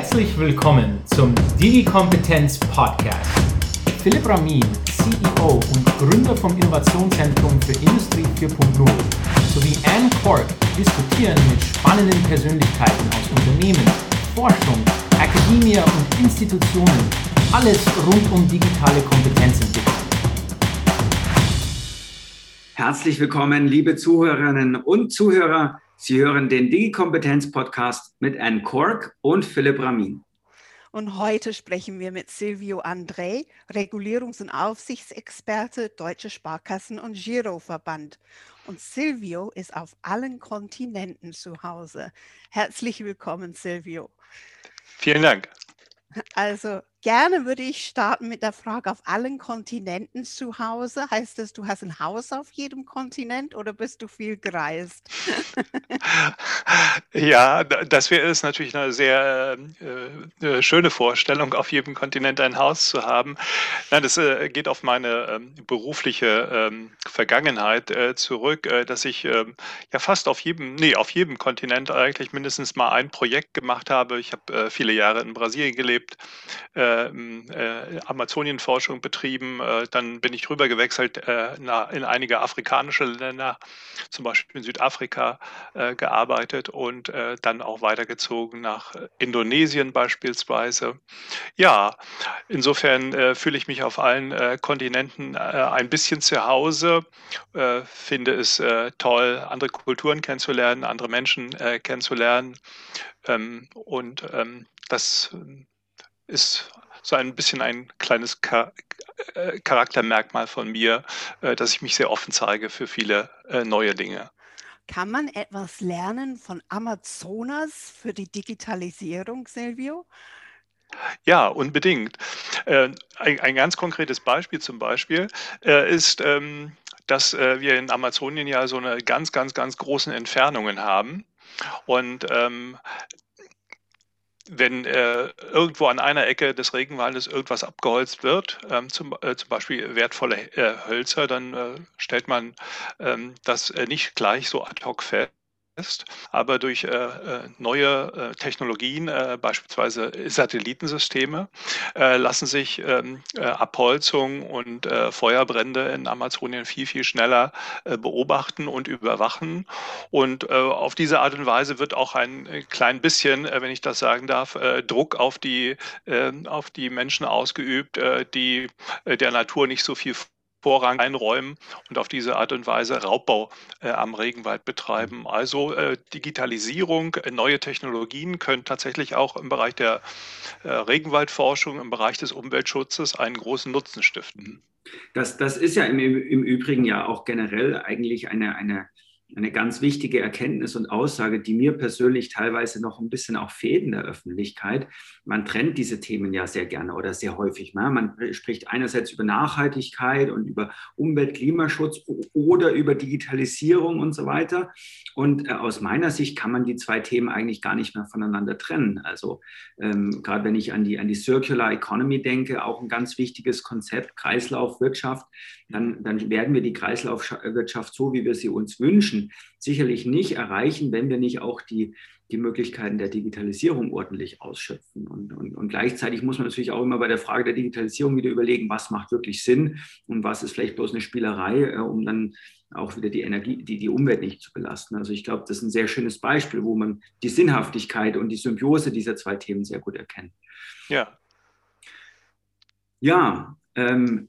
Herzlich willkommen zum Digi-Kompetenz Podcast. Philipp Ramin, CEO und Gründer vom Innovationszentrum für Industrie 4.0 sowie Anne Cork diskutieren mit spannenden Persönlichkeiten aus Unternehmen, Forschung, Akademie und Institutionen alles rund um digitale Kompetenzentwicklung. Herzlich willkommen, liebe Zuhörerinnen und Zuhörer Sie hören den Digi-Kompetenz-Podcast mit Anne Kork und Philipp Ramin. Und heute sprechen wir mit Silvio André, Regulierungs- und Aufsichtsexperte Deutsche Sparkassen und Giroverband. Und Silvio ist auf allen Kontinenten zu Hause. Herzlich willkommen, Silvio. Vielen Dank. Also gerne würde ich starten mit der Frage, auf allen Kontinenten zu Hause. Heißt das, du hast ein Haus auf jedem Kontinent oder bist du viel gereist? ja, das wäre ist natürlich eine sehr äh, äh, schöne Vorstellung, auf jedem Kontinent ein Haus zu haben. Nein, das äh, geht auf meine ähm, berufliche ähm, Vergangenheit äh, zurück, äh, dass ich ähm, ja fast auf jedem, nee, auf jedem Kontinent eigentlich mindestens mal ein Projekt gemacht habe. Ich habe äh, viele Jahre in Brasilien gelebt äh, Amazonienforschung betrieben. Äh, dann bin ich rüber gewechselt äh, in einige afrikanische Länder, zum Beispiel in Südafrika äh, gearbeitet und dann auch weitergezogen nach Indonesien beispielsweise. Ja, insofern fühle ich mich auf allen Kontinenten ein bisschen zu Hause, finde es toll, andere Kulturen kennenzulernen, andere Menschen kennenzulernen. Ähm, und ähm, das ist so ein bisschen ein kleines äh, Charaktermerkmal von mir, äh, dass ich mich sehr offen zeige für viele äh, neue Dinge. Kann man etwas lernen von Amazonas für die Digitalisierung, Silvio? Ja, unbedingt. Ein, ein, ganz konkretes Beispiel zum Beispiel ist, ähm, dass wir in Amazonien ja so eine ganz, ganz, ganz großen Entfernungen haben. Und ähm, wenn äh, irgendwo an einer Ecke des Regenwaldes irgendwas abgeholzt wird, ähm, zum, äh, zum, Beispiel wertvolle äh, Hölzer, dann äh, stellt man ähm, das äh, nicht gleich so ad hoc fest ist. Aber durch äh, äh, neue äh, Technologien, beispielsweise Satellitensysteme, lassen sich ähm, äh, Abholzung und Feuerbrände in Amazonien viel, viel schneller beobachten und überwachen. Und auf diese Art und Weise wird auch ein klein bisschen, wenn ich das sagen darf, Druck auf die, ähm, auf die Menschen ausgeübt, die der Natur nicht so viel Vorrang einräumen und auf diese Art und Weise Raubbau äh, am Regenwald betreiben. Also äh, Digitalisierung, äh, neue Technologien können tatsächlich auch im Bereich der äh, Regenwaldforschung, im Bereich des Umweltschutzes einen großen Nutzen stiften. Das, das ist ja im, im Übrigen ja auch generell eigentlich eine, eine eine ganz wichtige Erkenntnis und Aussage, die mir persönlich teilweise noch ein bisschen auch fehlt in der Öffentlichkeit. Man trennt diese Themen ja sehr gerne oder sehr häufig. Ne? Man spricht einerseits über Nachhaltigkeit und über Umwelt, Klimaschutz oder über Digitalisierung und so weiter. Und äh, aus meiner Sicht kann man die zwei Themen eigentlich gar nicht mehr voneinander trennen. Also ähm, gerade wenn ich an die, an die Circular Economy denke, auch ein ganz wichtiges Konzept, Kreislaufwirtschaft, dann, dann werden wir die Kreislaufwirtschaft so, wie wir sie uns wünschen, sicherlich nicht erreichen, wenn wir nicht auch die, die Möglichkeiten der Digitalisierung ordentlich ausschöpfen. Und, und, und gleichzeitig muss man natürlich auch immer bei der Frage der Digitalisierung wieder überlegen, was macht wirklich Sinn und was ist vielleicht bloß eine Spielerei, äh, um dann auch wieder die Energie, die, die Umwelt nicht zu belasten. Also ich glaube, das ist ein sehr schönes Beispiel, wo man die Sinnhaftigkeit und die Symbiose dieser zwei Themen sehr gut erkennt. Ja. Ja, ähm,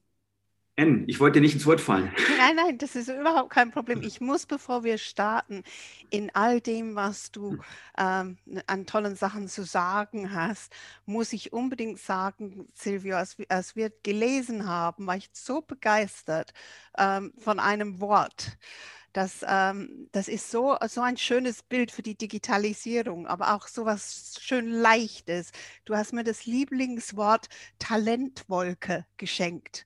N, ich wollte nicht ins Wort fallen. Nein, nein, das ist überhaupt kein Problem. Ich muss, bevor wir starten, in all dem, was du hm. ähm, an tollen Sachen zu sagen hast, muss ich unbedingt sagen, Silvio, als, als wir gelesen haben, war ich so begeistert ähm, von einem Wort. Das, ähm, das ist so, so ein schönes Bild für die Digitalisierung, aber auch so was schön Leichtes. Du hast mir das Lieblingswort Talentwolke geschenkt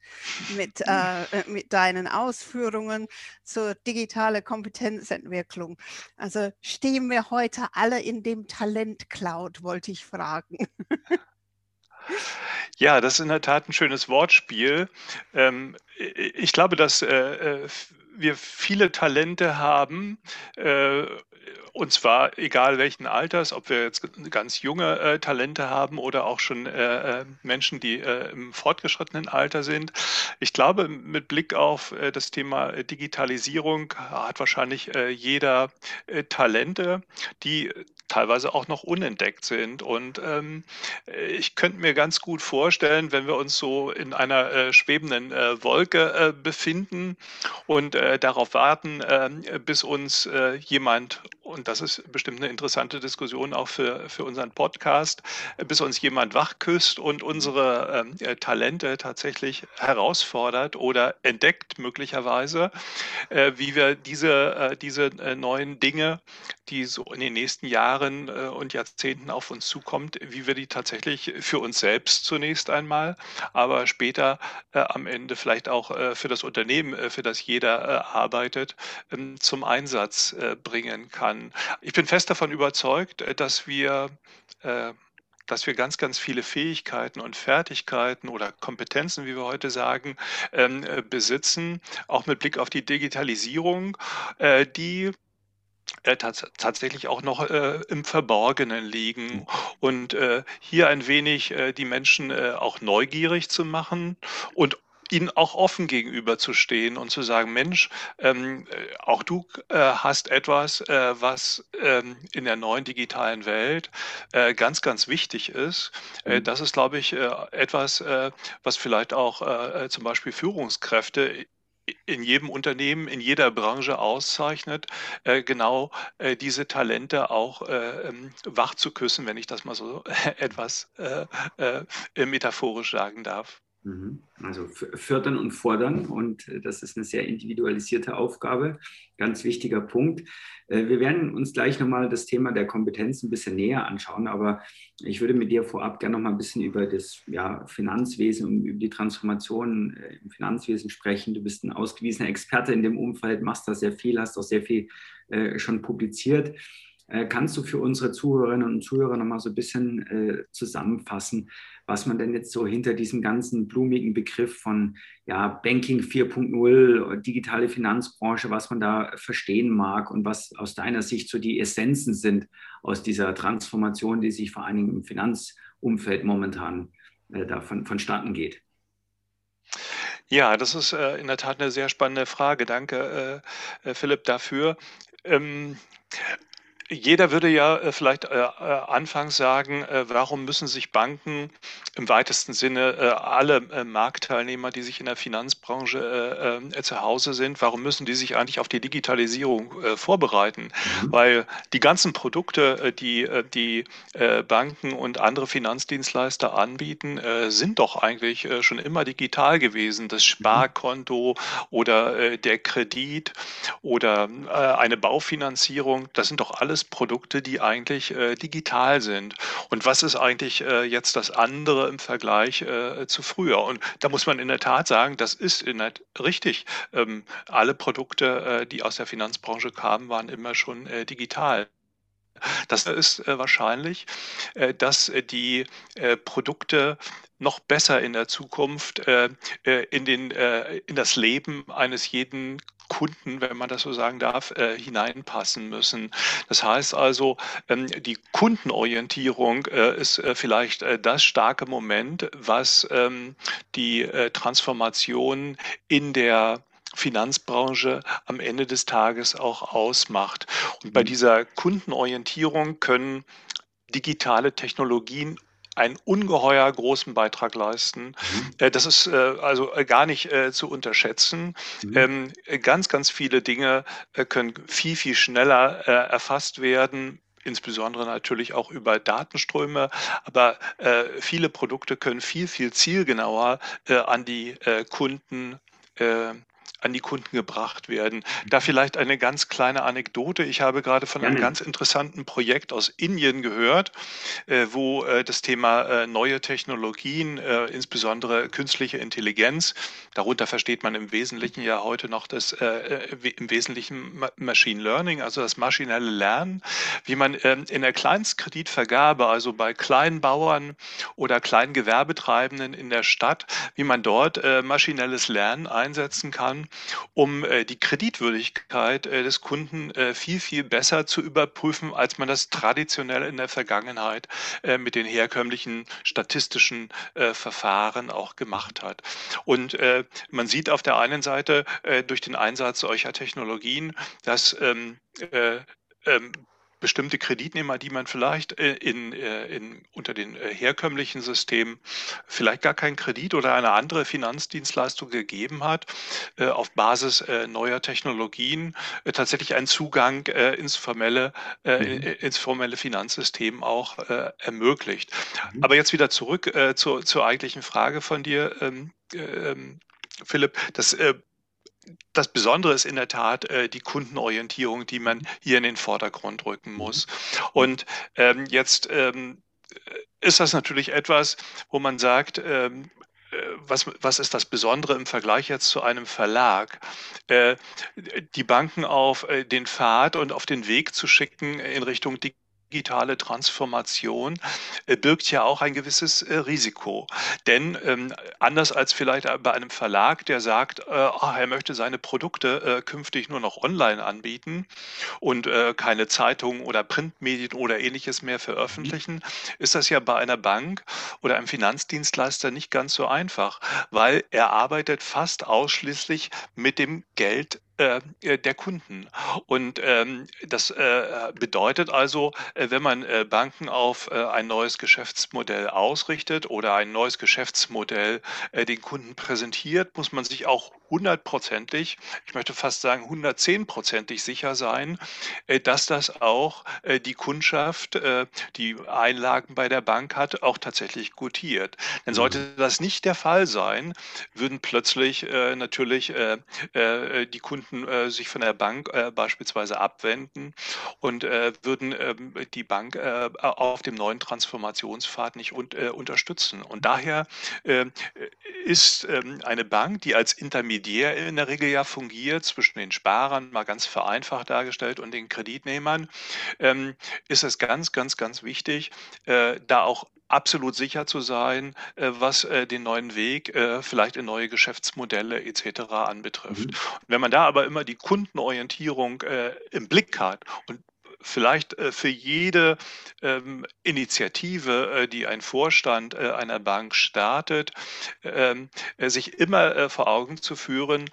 mit, äh, äh, mit deinen Ausführungen zur digitalen Kompetenzentwicklung. Also stehen wir heute alle in dem Talentcloud, wollte ich fragen. Ja, das ist in der Tat ein schönes Wortspiel. Ähm, ich glaube, dass äh, äh wir viele Talente haben, äh, und zwar egal welchen Alters, ob wir jetzt ganz junge äh, Talente haben oder auch schon äh, äh Menschen, die äh, im fortgeschrittenen Alter sind. Ich glaube, mit Blick auf äh, das Thema Digitalisierung hat wahrscheinlich jeder Talente, die teilweise auch noch unentdeckt sind. Und ähm, ich könnte mir ganz gut vorstellen, wenn wir uns so in einer äh, schwebenden äh, Wolke äh, befinden und äh, darauf warten, ähm, bis uns äh, jemand, und das ist bestimmt eine interessante Diskussion auch für, für unseren Podcast, äh, bis uns jemand wachküsst und unsere ähm, Talente tatsächlich herausfordert oder entdeckt möglicherweise, wie wir diese, diese neuen Dinge, die so in den nächsten Jahren Jahren äh, und Jahrzehnten auf uns zukommt, wie wir die tatsächlich für uns selbst zunächst einmal, aber später äh, am Ende vielleicht auch äh, für das Unternehmen, für das jeder arbeitet, ähm, zum Einsatz bringen kann. Ich bin fest davon überzeugt, dass wir dass wir ganz, ganz viele Fähigkeiten und Fertigkeiten oder Kompetenzen, wie wir heute sagen, ähm, besitzen, auch mit Blick auf die Digitalisierung, die äh, tats tatsächlich auch noch äh, im Verborgenen liegen mhm. und äh, hier ein wenig äh, die Menschen äh, auch neugierig zu machen und ihnen auch offen gegenüber zu stehen und zu sagen, Mensch, ähm, äh, auch du äh, hast etwas, äh, was ähm, in der neuen digitalen Welt äh, ganz, ganz wichtig ist. Mhm. das ist, glaube ich, etwas, was vielleicht auch zum Beispiel Führungskräfte in jedem Unternehmen, in jeder Branche auszeichnet, äh, genau äh, diese Talente auch äh, ähm, wach zu küssen, wenn ich das mal so etwas metaphorisch sagen darf. Mhm. Also fördern und fordern und äh, das ist eine sehr individualisierte Aufgabe. Ganz wichtiger Punkt. Äh, wir werden uns gleich nochmal das Thema der Kompetenz ein bisschen näher anschauen, aber ich würde mit dir vorab gerne nochmal ein bisschen über das ja, Finanzwesen und über die Transformation äh, im Finanzwesen sprechen. Du bist ein ausgewiesener Experte in dem Umfeld, machst da sehr viel, hast auch sehr viel schon publiziert. Äh, kannst du für unsere Zuhörerinnen und Zuhörer nochmal so ein bisschen äh, zusammenfassen, was man denn jetzt so hinter diesem ganzen blumigen Begriff von ja, Banking 4.0, digitale Finanzbranche, was man da verstehen mag und was aus deiner Sicht so die Essenzen sind aus dieser Transformation, die sich vor allen Dingen im Finanzumfeld momentan äh, da von, vonstatten geht? Ja, das ist äh, in der Tat eine sehr spannende Frage. Danke, äh, äh Philipp, dafür. Ähm, jeder würde ja äh, vielleicht äh, äh, anfangs sagen, äh, warum müssen sich Banken im weitesten Sinne alle Marktteilnehmer, die sich in der Finanzbranche zu Hause sind, warum müssen die sich eigentlich auf die Digitalisierung vorbereiten? Mhm. Weil die ganzen Produkte, die die Banken und andere Finanzdienstleister anbieten, sind doch eigentlich schon immer digital gewesen. Das mhm. Sparkonto oder der Kredit oder eine Baufinanzierung, das sind doch alles alles Produkte, die eigentlich äh, digital sind. Und was ist eigentlich äh, jetzt das andere im Vergleich äh, zu früher? Und da muss man in der Tat sagen, das ist in der, richtig. Ähm, alle Produkte, äh, die aus der Finanzbranche kamen, waren immer schon äh, digital. Das ist äh, wahrscheinlich, dass die Produkte noch besser in der Zukunft in, den, in das Leben eines jeden Kunden, wenn man das so sagen darf, äh, hineinpassen müssen. Das heißt also, ähm, die Kundenorientierung äh, ist äh, vielleicht äh, das starke Moment, was ähm, die äh, Transformation in der Finanzbranche am Ende des Tages auch ausmacht. Und bei mhm. dieser Kundenorientierung können digitale Technologien einen ungeheuer großen Beitrag leisten. Mhm. Äh, das ist äh, also äh, gar nicht zu unterschätzen. Mhm. Ähm, ganz, ganz viele Dinge können viel, viel schneller erfasst werden insbesondere natürlich auch über Datenströme, aber äh, viele Produkte können viel, viel zielgenauer äh, an die äh, Kunden an die Kunden gebracht werden. Da vielleicht eine ganz kleine Anekdote. Ich habe gerade von einem ganz interessanten Projekt aus Indien gehört, äh, wo äh, das Thema äh, neue Technologien, insbesondere künstliche Intelligenz, darunter versteht man im Wesentlichen ja heute noch das im Wesentlichen Machine Learning, also das maschinelle Lernen, wie man ähm, in der Kleinstkreditvergabe, also bei Kleinbauern oder Kleingewerbetreibenden in der Stadt, wie man dort maschinelles Lernen einsetzen kann, um äh, die Kreditwürdigkeit äh, des Kunden äh, viel, viel besser zu überprüfen, als man das traditionell in der Vergangenheit äh, mit den herkömmlichen statistischen äh, Verfahren auch gemacht hat. Und äh, man sieht auf der einen Seite äh, durch den Einsatz solcher Technologien, dass ähm, äh, ähm, bestimmte Kreditnehmer, die man vielleicht äh, in, äh, in, unter den äh, herkömmlichen Systemen vielleicht gar keinen Kredit oder eine andere Finanzdienstleistung gegeben hat, auf Basis neuer Technologien tatsächlich einen Zugang ins formelle, mhm. ins formelle Finanzsystem auch ermöglicht. Mhm. Aber jetzt wieder zurück zur, zur eigentlichen Frage von dir, ähm, ähm, Philipp. Das das Besondere ist in der Tat äh, die Kundenorientierung, die man hier in den Vordergrund rücken mhm. muss. Und ähm, jetzt ähm, ist das natürlich etwas, wo man sagt, ähm, äh, was, was, ist das Besondere im Vergleich jetzt zu einem Verlag? Äh, die Banken auf äh, den Pfad und auf den Weg zu schicken in Richtung Digitalisierung digitale Transformation äh, birgt ja auch ein gewisses äh, Risiko. Denn ähm, anders als vielleicht bei einem Verlag, der sagt, äh, ach, er möchte seine Produkte künftig nur noch online anbieten und keine Zeitungen oder Printmedien oder ähnliches mehr veröffentlichen, ist das ja bei einer Bank oder einem Finanzdienstleister nicht ganz so einfach, weil er arbeitet fast ausschließlich mit dem Geld der Kunden. Und ähm, das äh, bedeutet also, äh, wenn man äh, Banken auf äh, ein neues Geschäftsmodell ausrichtet oder ein neues Geschäftsmodell den Kunden präsentiert, muss man sich auch hundertprozentig, ich möchte fast sagen hundertzehnprozentig sicher sein, dass das auch die Kundschaft, die Einlagen bei der Bank hat, auch tatsächlich gutiert. Denn mhm. sollte das nicht der Fall sein, würden plötzlich natürlich die Kunden könnten äh, sich von der Bank äh, beispielsweise abwenden und äh, würden ähm, die Bank äh, auf dem neuen Transformationspfad nicht un äh, unterstützen. Und daher ähm, ist ähm, eine Bank, die als Intermediär in der Regel ja fungiert zwischen den Sparern, mal ganz vereinfacht dargestellt, und den Kreditnehmern, ähm, ist es ganz, ganz, ganz wichtig, äh, da auch absolut sicher zu sein, äh, was äh, den neuen Weg, äh, vielleicht in neue Geschäftsmodelle etc. anbetrifft. Mhm. Wenn man da aber immer die Kundenorientierung im Blick hat und vielleicht für jede ähm, Initiative, die ein Vorstand einer Bank startet, ähm, sich immer vor Augen zu führen,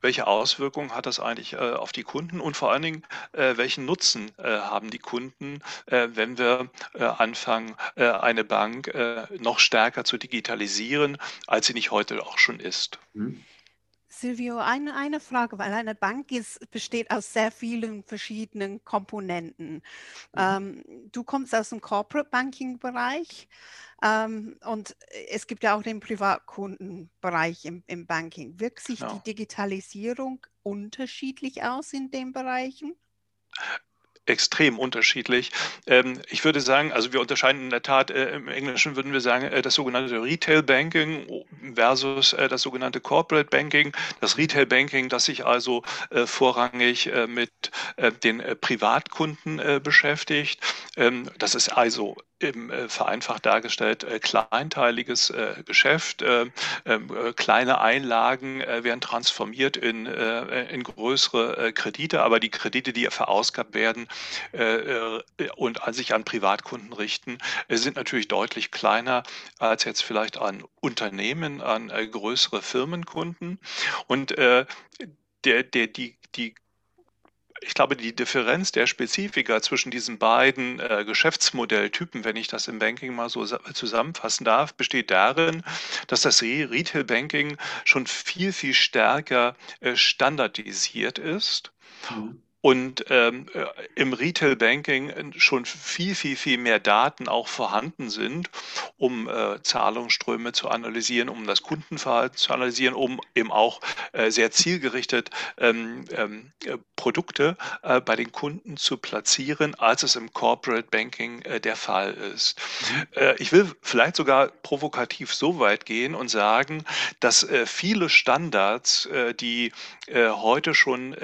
welche Auswirkungen hat das eigentlich äh, auf die Kunden und vor allen Dingen, äh, welchen Nutzen äh, haben die Kunden, äh, wenn wir äh, anfangen, äh, eine Bank noch stärker zu digitalisieren, als sie nicht heute auch schon ist. Mhm. Silvio, eine, eine Frage, weil eine Bank ist, besteht aus sehr vielen verschiedenen Komponenten. Mhm. Ähm, du kommst aus dem Corporate Banking Bereich. Ähm, und es gibt ja auch den Privatkundenbereich im, im Banking. Wirkt sich genau. die Digitalisierung unterschiedlich aus in den Bereichen? Extrem unterschiedlich. Ähm, ich würde sagen, also wir unterscheiden in der Tat, äh, im Englischen würden wir sagen, äh, das sogenannte Retail Banking versus äh, das sogenannte Corporate Banking. Das Retail Banking, das sich also vorrangig mit den Privatkunden beschäftigt. Ähm, das ist also eben äh, vereinfacht dargestellt äh, kleinteiliges äh, Geschäft. Ähm, kleine Einlagen werden transformiert in, in größere Kredite, aber die Kredite, die verausgabt werden und sich an Privatkunden richten, sind natürlich deutlich kleiner als jetzt vielleicht an Unternehmen, an größere Firmenkunden. Und der, der, die, die ich glaube, die Differenz der Spezifika zwischen diesen beiden äh, Geschäftsmodelltypen, wenn ich das im Banking mal so zusammenfassen darf, besteht darin, dass das Retail Banking schon viel, viel stärker äh, standardisiert ist. Mhm und ähm, äh, im Retail Banking äh, schon viel, viel, viel mehr Daten auch vorhanden sind, um äh, Zahlungsströme zu analysieren, um das Kundenverhalten zu analysieren, um eben auch äh, sehr zielgerichtet ähm, ähm, äh, Produkte äh, bei den Kunden zu platzieren, als es im Corporate Banking der Fall ist. Mhm. ich will vielleicht sogar provokativ so weit gehen und sagen, dass viele Standards, die heute schon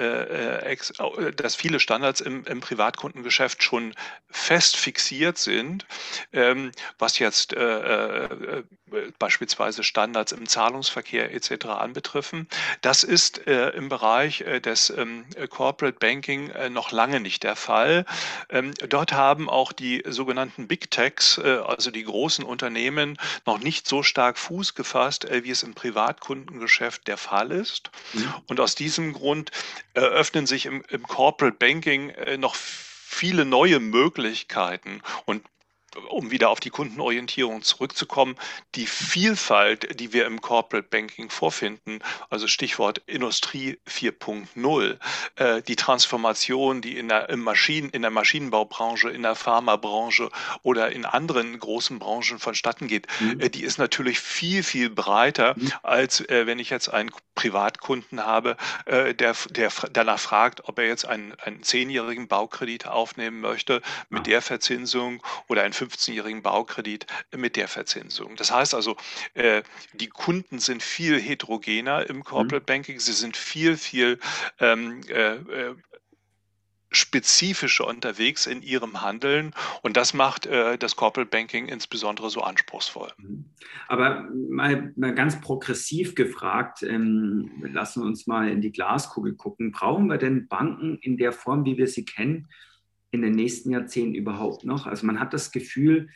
dass viele Standards im, im Privatkundengeschäft schon fest fixiert sind, ähm, was jetzt äh, äh, beispielsweise Standards im Zahlungsverkehr etc. anbetreffen. Das ist im Bereich des ähm, Corporate Banking noch lange nicht der Fall. Ähm, dort haben auch die sogenannten Big Techs, also die großen Unternehmen, noch nicht so stark Fuß gefasst, wie es im Privatkundengeschäft der Fall ist. Mhm. Und aus diesem Grund eröffnen sich im, im Corporate Banking noch viele neue Möglichkeiten und um wieder auf die Kundenorientierung zurückzukommen, die Vielfalt, die wir im Corporate Banking vorfinden, also Stichwort Industrie 4.0, äh, die Transformation, die in der, im Maschinen, in der Maschinenbaubranche, in der Pharmabranche oder in anderen großen Branchen vonstatten geht, mhm. äh, die ist natürlich viel, viel breiter, mhm. als äh, wenn ich jetzt einen Privatkunden habe, der, der danach fragt, ob er jetzt einen, einen zehnjährigen Baukredit aufnehmen möchte mit ja. der Verzinsung oder einen 15-jährigen Baukredit mit der Verzinsung. Das heißt also, äh, die Kunden sind viel heterogener im Corporate mhm. Banking, sie sind viel, viel ähm, äh, äh spezifischer unterwegs in ihrem Handeln und das macht äh, das Corporate Banking insbesondere so anspruchsvoll. Mhm. Aber mal, mal ganz progressiv gefragt, ähm, lassen wir uns mal in die Glaskugel gucken. Brauchen wir denn Banken in der Form, wie wir sie kennen, in den nächsten Jahrzehnten überhaupt noch? Also man hat das Gefühl,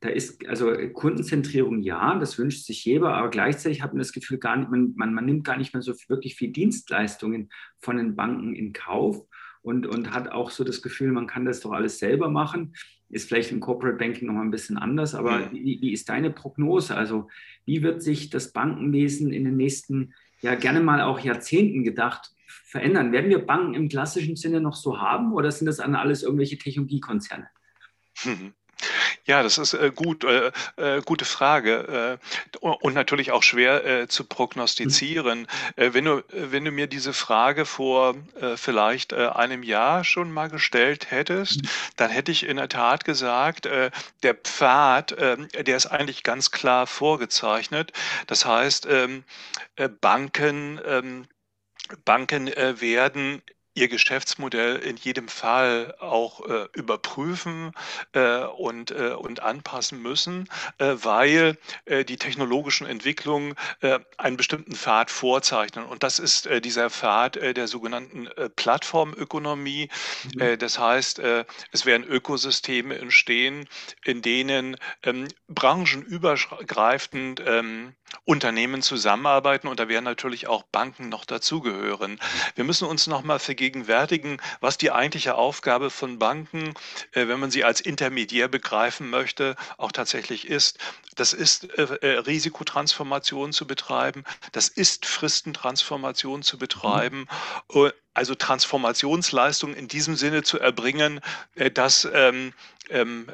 da ist also Kundenzentrierung ja, das wünscht sich jeder, aber gleichzeitig hat man das Gefühl, gar nicht, man, man, man nimmt gar nicht mehr so wirklich viel Dienstleistungen von den Banken in Kauf und, und hat auch so das Gefühl, man kann das doch alles selber machen. Ist vielleicht im Corporate Banking noch mal ein bisschen anders, aber wie, wie ist deine Prognose? Also wie wird sich das Bankenwesen in den nächsten, ja gerne mal auch Jahrzehnten gedacht, verändern? Werden wir Banken im klassischen Sinne noch so haben oder sind das dann alles irgendwelche Technologiekonzerne? Mhm. Ja, das ist äh, gut, äh, äh, gute Frage äh, und natürlich auch schwer äh, zu prognostizieren. Äh, wenn, du, wenn du mir diese Frage vor vielleicht einem Jahr schon mal gestellt hättest, dann hätte ich in der Tat gesagt, der Pfad, ähm, der ist eigentlich ganz klar vorgezeichnet. Das heißt, ähm, Banken, ähm, Banken werden ihr Geschäftsmodell in jedem Fall auch äh, überprüfen äh, und, äh, und anpassen müssen, äh, weil äh, die technologischen Entwicklungen äh, einen bestimmten Pfad vorzeichnen. Und das ist dieser Pfad der sogenannten Plattformökonomie. Mhm. das heißt, es werden Ökosysteme entstehen, in denen ähm, branchenübergreifend ähm, Unternehmen zusammenarbeiten und da werden natürlich auch Banken noch dazugehören. Wir müssen uns noch mal vergegenwärtigen, was die eigentliche Aufgabe von Banken, äh, wenn man sie als Intermediär begreifen möchte, auch tatsächlich ist. Das ist äh, äh Risikotransformation zu betreiben, das ist Fristentransformation zu betreiben. Mhm. Also Transformationsleistung in diesem Sinne zu erbringen, dass ähm, ähm,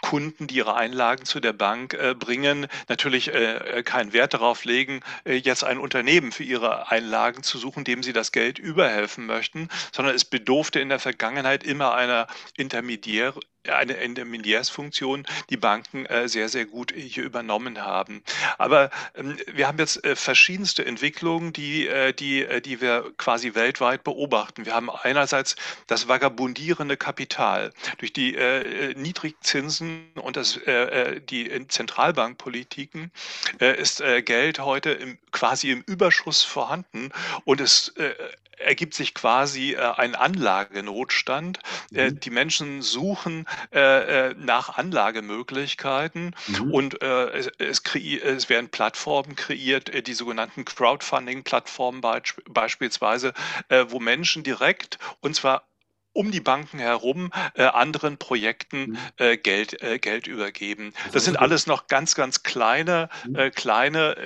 Kunden, die ihre Einlagen zu der Bank äh, bringen, natürlich äh, keinen Wert darauf legen, äh, jetzt ein Unternehmen für ihre Einlagen zu suchen, dem sie das Geld überhelfen möchten, sondern es bedurfte in der Vergangenheit immer einer Intermediär, eine Intermediärsfunktion die Banken äh, sehr, sehr gut hier übernommen haben. Aber ähm, wir haben jetzt äh, verschiedenste Entwicklungen, die, äh, die, die wir quasi weltweit beobachten. Wir haben einerseits das vagabundierende Kapital. Durch die Niedrigzinsen und das, die Zentralbankpolitiken ist Geld heute im, quasi im Überschuss vorhanden und es ergibt sich quasi äh, ein Anlagenotstand. Äh, mhm. die Menschen suchen äh, äh nach Anlagemöglichkeiten mhm. und äh, es, es, es, werden Plattformen kreiert, äh, die sogenannten Crowdfunding-Plattformen beisp beispielsweise, wo Menschen direkt und zwar um die Banken herum äh, anderen Projekten mhm. äh, Geld, äh, Geld übergeben. Das sind alles noch ganz, ganz kleine, mhm. kleine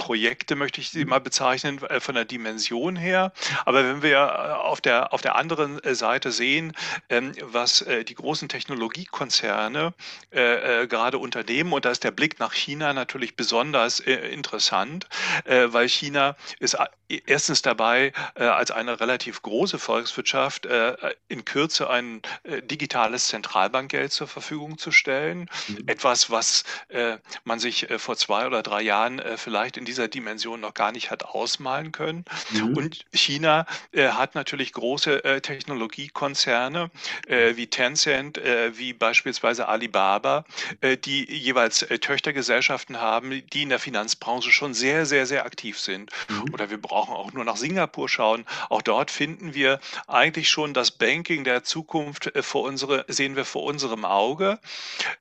Projekte, möchte ich sie mal bezeichnen, äh, von der Dimension her. Aber wenn wir äh, auf der, auf der anderen äh, Seite sehen, ähm, was die großen Technologiekonzerne gerade unternehmen, und da ist der Blick nach China natürlich besonders interessant, weil China ist erstens dabei, äh, als eine relativ große Volkswirtschaft äh, in Kürze ein äh, digitales Zentralbankgeld zur Verfügung zu stellen. Mhm. Etwas, was äh, man sich äh, vor zwei oder drei Jahren äh, vielleicht in dieser Dimension noch gar nicht hat ausmalen können. Mhm. Und China hat natürlich große Technologiekonzerne wie Tencent, wie beispielsweise Alibaba, die jeweils Töchtergesellschaften haben, die in der Finanzbranche schon sehr, sehr, sehr aktiv sind. Mhm. Oder wir brauchen auch nur nach Singapur schauen. Auch dort finden wir eigentlich schon das Banking der Zukunft äh, vor unsere, sehen wir vor unserem Auge.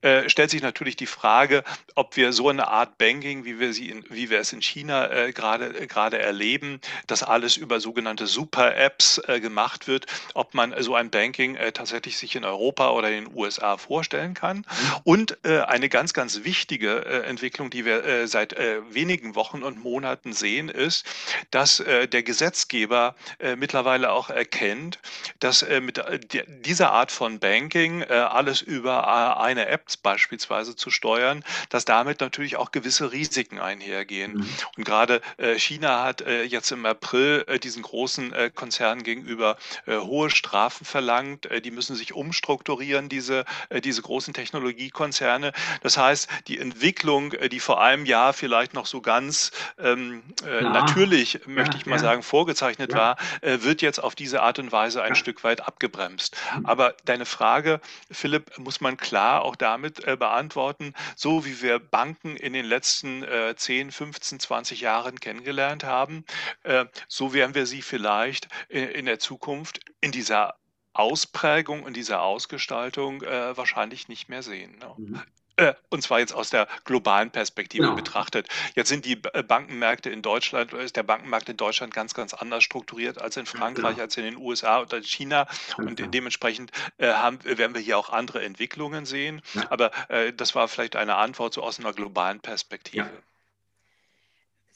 Äh, stellt sich natürlich die Frage, ob wir so eine Art Banking, wie wir, sie in, wie wir es in China äh, gerade äh, gerade erleben, dass alles über sogenannte Super-Apps äh, gemacht wird, ob man so ein Banking äh, tatsächlich sich in Europa oder in den USA vorstellen kann. Mhm. Und eine ganz, ganz wichtige Entwicklung, die wir seit wenigen Wochen und Monaten sehen, ist, dass äh, der Gesetzgeber äh, mittlerweile auch erkennt, dass äh, mit äh, dieser Art von Banking äh, alles über äh, eine App beispielsweise zu steuern, dass damit natürlich auch gewisse Risiken einhergehen. Mhm. Und gerade China hat jetzt im April diesen großen Konzernen gegenüber hohe Strafen verlangt. die müssen sich umstrukturieren, diese, diese großen Technologiekonzerne. Das heißt, die Entwicklung, die vor einem Jahr vielleicht noch so ganz ähm, ja. natürlich, möchte ich mal ja. sagen, vorgezeichnet ja. war, äh, wird jetzt auf diese Art und Weise ein Stück weit abgebremst. Mhm. Aber deine Frage, Philipp, muss man klar auch damit äh, beantworten, so wie wir Banken in den letzten äh, 10, 15, 20 Jahren kennengelernt haben, äh, so werden wir sie vielleicht in, in der Zukunft in dieser Ausprägung, in dieser Ausgestaltung äh, wahrscheinlich nicht mehr sehen. Ne? Mhm. Äh, und zwar jetzt aus der globalen Perspektive genau. betrachtet. Jetzt sind die äh, Bankenmärkte in Deutschland, ist der Bankenmarkt in Deutschland ganz, ganz anders strukturiert als in Frankreich, genau. als in den USA oder China. Und genau. dementsprechend äh, haben, werden wir hier auch andere Entwicklungen sehen. Ja. Aber äh, das war vielleicht eine Antwort so aus einer globalen Perspektive. Ja.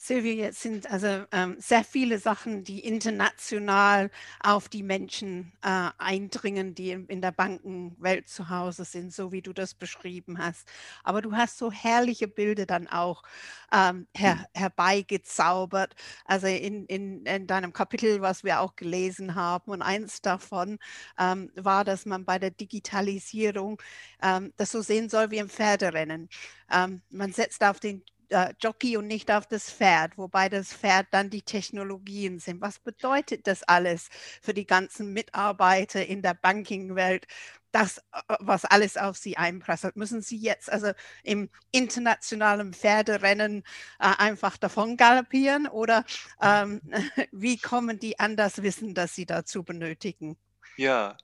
Silvia, jetzt sind also ähm, sehr viele Sachen, die international auf die Menschen äh, eindringen, die in, in, der Bankenwelt zu Hause sind, so wie du das beschrieben hast. Aber du hast so herrliche Bilder dann auch ähm, her, hm. herbeigezaubert. Also in, in, in, deinem Kapitel, was wir auch gelesen haben. Und eins davon ähm, war, dass man bei der Digitalisierung ähm, das so sehen soll wie im Pferderennen. Ähm, man setzt auf den äh, Jockey und nicht auf das Pferd, wobei das Pferd dann die Technologien sind. Was bedeutet das alles für die ganzen Mitarbeiter in der Bankingwelt? Das, äh, was alles auf sie einprasselt, müssen sie jetzt also im internationalen Pferderennen äh, einfach davon galoppieren oder ähm, wie kommen die an das Wissen, das sie dazu benötigen? Ja,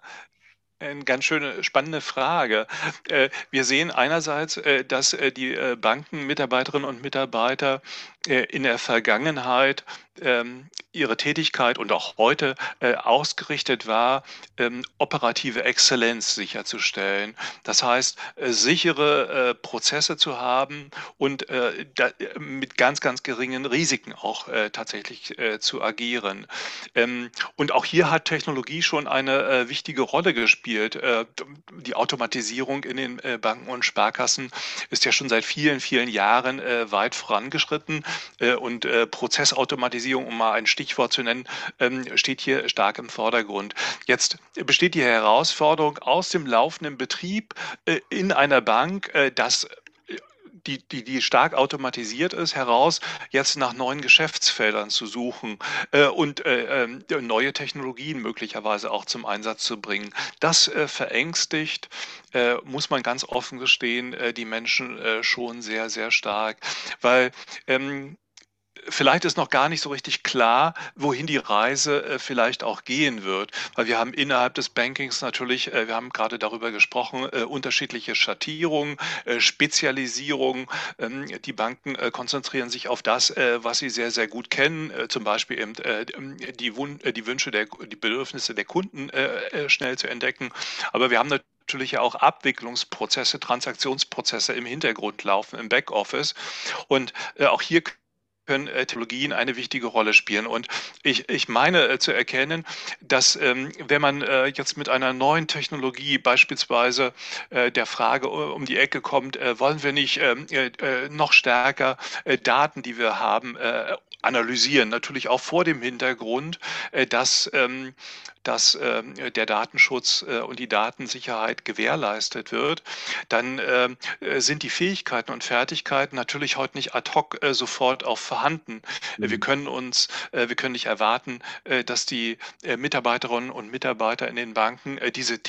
eine ganz schöne, spannende Frage. Äh, wir sehen einerseits, äh, dass äh, die Bankenmitarbeiterinnen und Mitarbeiter in der Vergangenheit ähm, ihre Tätigkeit und auch heute äh, ausgerichtet war, ähm, operative Exzellenz sicherzustellen. Das heißt, äh, sichere äh, Prozesse zu haben und äh, da, mit ganz, ganz geringen Risiken auch äh, tatsächlich äh, zu agieren. Ähm, und auch hier hat Technologie schon eine wichtige Rolle gespielt. die Automatisierung in den Banken und Sparkassen ist ja schon seit vielen, vielen Jahren weit vorangeschritten und Prozessautomatisierung, um mal ein Stichwort zu nennen, ähm, steht hier stark im Vordergrund. Jetzt besteht die Herausforderung aus dem laufenden Betrieb äh, in einer Bank, äh, dass die, die, die stark automatisiert ist, heraus, jetzt nach neuen Geschäftsfeldern zu suchen äh, und äh, äh, neue Technologien möglicherweise auch zum Einsatz zu bringen. Das äh, verängstigt, äh, muss man ganz offen gestehen, die Menschen schon sehr, sehr stark, weil ähm, vielleicht ist noch gar nicht so richtig klar, wohin die Reise äh, vielleicht auch gehen wird. Weil wir haben innerhalb des Bankings natürlich, äh, wir haben gerade darüber gesprochen, äh, unterschiedliche Schattierungen, äh, Spezialisierungen. Ähm, die Banken äh, konzentrieren sich auf das, äh, was sie sehr, sehr gut kennen, zum Beispiel eben die, die, Wünsche, der, die Bedürfnisse der Kunden schnell zu entdecken. Aber wir haben natürlich auch Abwicklungsprozesse, Transaktionsprozesse im Hintergrund laufen, im Backoffice. Und auch hier können äh, Technologien eine wichtige Rolle spielen. Und ich, ich meine äh, zu erkennen, dass ähm, wenn man äh, jetzt mit einer neuen Technologie beispielsweise äh, der Frage um die Ecke kommt, äh, wollen wir nicht ähm, äh, noch stärker Daten, die wir haben, analysieren. Natürlich auch vor dem Hintergrund, dass ähm, dass äh, der Datenschutz äh, und die Datensicherheit gewährleistet wird, dann äh, sind die Fähigkeiten und Fertigkeiten natürlich heute nicht ad hoc äh, sofort auch vorhanden. Mhm. Wir können uns, äh, wir können nicht erwarten, äh, dass die Mitarbeiterinnen und Mitarbeiter in den Banken diese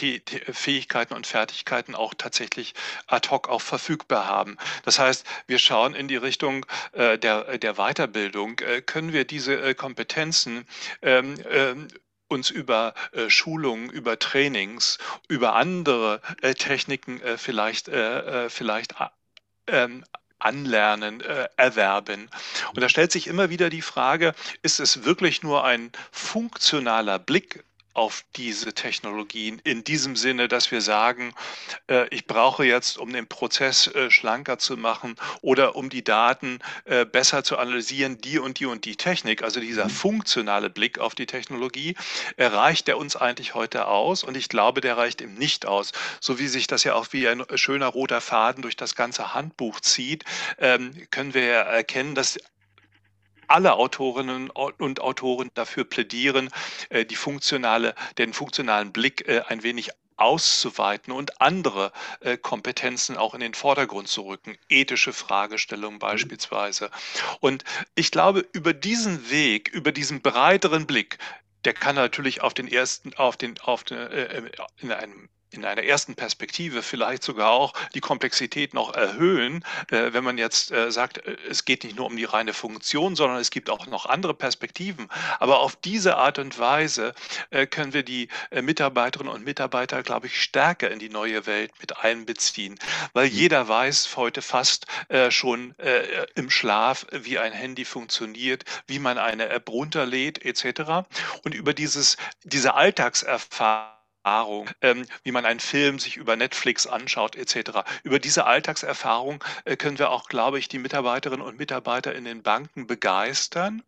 Fähigkeiten und Fertigkeiten auch tatsächlich ad hoc auch verfügbar haben. Das heißt, wir schauen in die Richtung der, der Weiterbildung. können wir diese Kompetenzen ähm, ähm, uns über äh, Schulungen, über Trainings, über andere äh, Techniken äh, vielleicht, äh, äh, vielleicht äh, ähm, anlernen, erwerben. Und da stellt sich immer wieder die Frage, ist es wirklich nur ein funktionaler Blick auf diese Technologien in diesem Sinne, dass wir sagen, äh, ich brauche jetzt, um den Prozess äh, schlanker zu machen oder um die Daten äh, besser zu analysieren, die und die und die Technik, also dieser mhm. funktionale Blick auf die Technologie, reicht der uns eigentlich heute aus? Und ich glaube, der reicht ihm nicht aus. So wie sich das ja auch wie ein schöner roter Faden durch das ganze Handbuch zieht, ähm, können wir erkennen, dass alle Autorinnen und Autoren dafür plädieren, äh, die funktionale, den funktionalen Blick äh, ein wenig auszuweiten und andere äh, Kompetenzen auch in den Vordergrund zu rücken, ethische Fragestellungen mhm. beispielsweise. Und ich glaube, über diesen Weg, über diesen breiteren Blick, der kann natürlich auf den ersten, auf den, auf den, äh, in einem in einer ersten Perspektive vielleicht sogar auch die Komplexität noch erhöhen, äh, wenn man jetzt äh, sagt, äh, es geht nicht nur um die reine Funktion, sondern es gibt auch noch andere Perspektiven. Aber auf diese Art und Weise können wir die Mitarbeiterinnen und Mitarbeiter, glaube ich, stärker in die neue Welt mit einbeziehen, weil mhm. jeder weiß heute fast schon im Schlaf, wie ein Handy funktioniert, wie man eine App runterlädt etc. Und über dieses, diese Alltagserfahrung Erfahrung, ähm, wie man einen Film sich über Netflix anschaut etc. Über diese Alltagserfahrung äh, können wir auch, glaube ich, die Mitarbeiterinnen und Mitarbeiter in den Banken begeistern.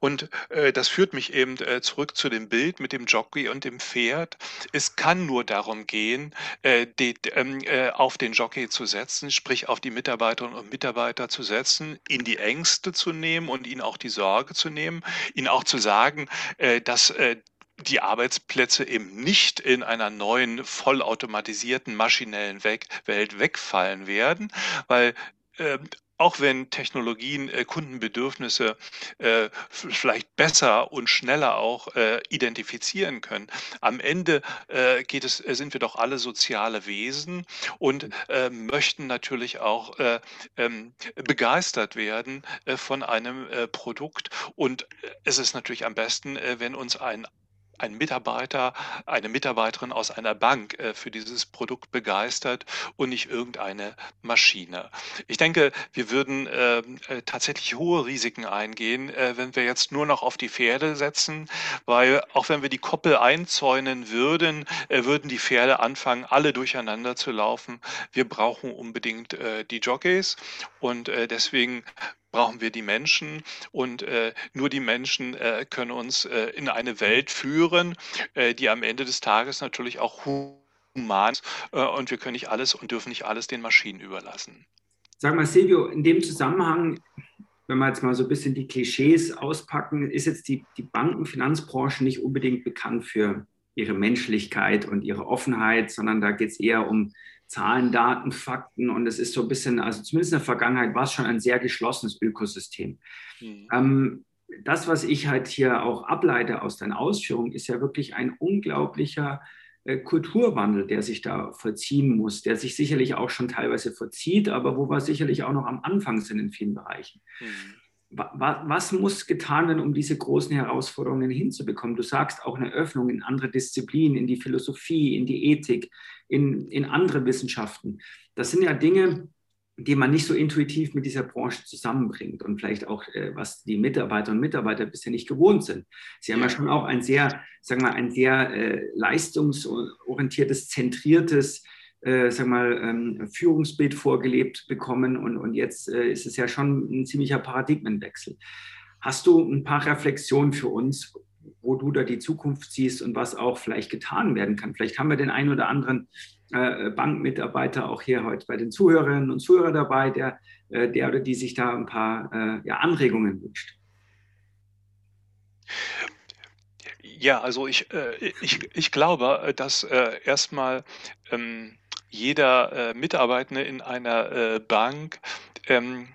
Und äh, das führt mich eben äh, zurück zu dem Bild mit dem Jockey und dem Pferd. Es kann nur darum gehen, äh, die, ähm, äh, auf den Jockey zu setzen, sprich auf die Mitarbeiterinnen und Mitarbeiter zu setzen, ihn die Ängste zu nehmen und ihnen auch die Sorge zu nehmen, ihnen auch zu sagen, äh, dass die Arbeitsplätze eben nicht in einer neuen, vollautomatisierten, maschinellen Welt wegfallen werden, weil äh, auch wenn Technologien äh, Kundenbedürfnisse äh, vielleicht besser und schneller auch äh, identifizieren können, am Ende äh, geht es, äh, sind wir doch alle soziale Wesen und äh, möchten natürlich auch ähm, begeistert werden von einem Produkt. Und es ist natürlich am besten, wenn uns ein ein Mitarbeiter, eine Mitarbeiterin aus einer Bank äh, für dieses Produkt begeistert und nicht irgendeine Maschine. Ich denke, wir würden ähm, äh, tatsächlich hohe Risiken eingehen, äh, wenn wir jetzt nur noch auf die Pferde setzen, weil auch wenn wir die Koppel einzäunen würden, würden die Pferde anfangen, alle durcheinander zu laufen. Wir brauchen unbedingt die Jockeys und deswegen brauchen wir die Menschen und äh, nur die Menschen äh, können uns äh, in eine Welt führen, äh, die am Ende des Tages natürlich auch human ist äh, und wir können nicht alles und dürfen nicht alles den Maschinen überlassen. Sag mal, Silvio, in dem Zusammenhang, wenn wir jetzt mal so ein bisschen die Klischees auspacken, ist jetzt die, die Bankenfinanzbranche nicht unbedingt bekannt für ihre Menschlichkeit und ihre Offenheit, sondern da geht es eher um Zahlen, Daten, Fakten und es ist so ein bisschen, also zumindest in der Vergangenheit war es schon ein sehr geschlossenes Ökosystem. Mhm. Ähm, das, was ich halt hier auch ableite aus deinen Ausführungen, ist ja wirklich ein unglaublicher äh, Kulturwandel, der sich da vollziehen muss, der sich sicherlich auch schon teilweise vollzieht, aber wo wir sicherlich auch noch am Anfang sind in vielen Bereichen. Mhm was muss getan werden, um diese großen Herausforderungen hinzubekommen? Du sagst auch eine Öffnung in andere Disziplinen, in die Philosophie, in die Ethik, in, in andere Wissenschaften. Das sind ja Dinge, die man nicht so intuitiv mit dieser Branche zusammenbringt und vielleicht auch, äh, was die Mitarbeiter und Mitarbeiter bisher nicht gewohnt sind. Sie haben ja schon auch ein sehr, sagen wir, ein sehr äh, leistungsorientiertes, zentriertes äh, sag mal, ähm, Führungsbild vorgelebt bekommen und, und jetzt äh, ist es ja schon ein ziemlicher Paradigmenwechsel. Hast du ein paar Reflexionen für uns, wo du da die Zukunft siehst und was auch vielleicht getan werden kann? Vielleicht haben wir den einen oder anderen äh, Bankmitarbeiter auch hier heute bei den Zuhörerinnen und Zuhörern dabei, der, äh, der oder die sich da ein paar äh, ja, Anregungen wünscht. Ja, also ich, äh, ich, ich glaube, äh, dass erstmal ähm, jeder äh, Mitarbeitende in einer äh, Bank ähm,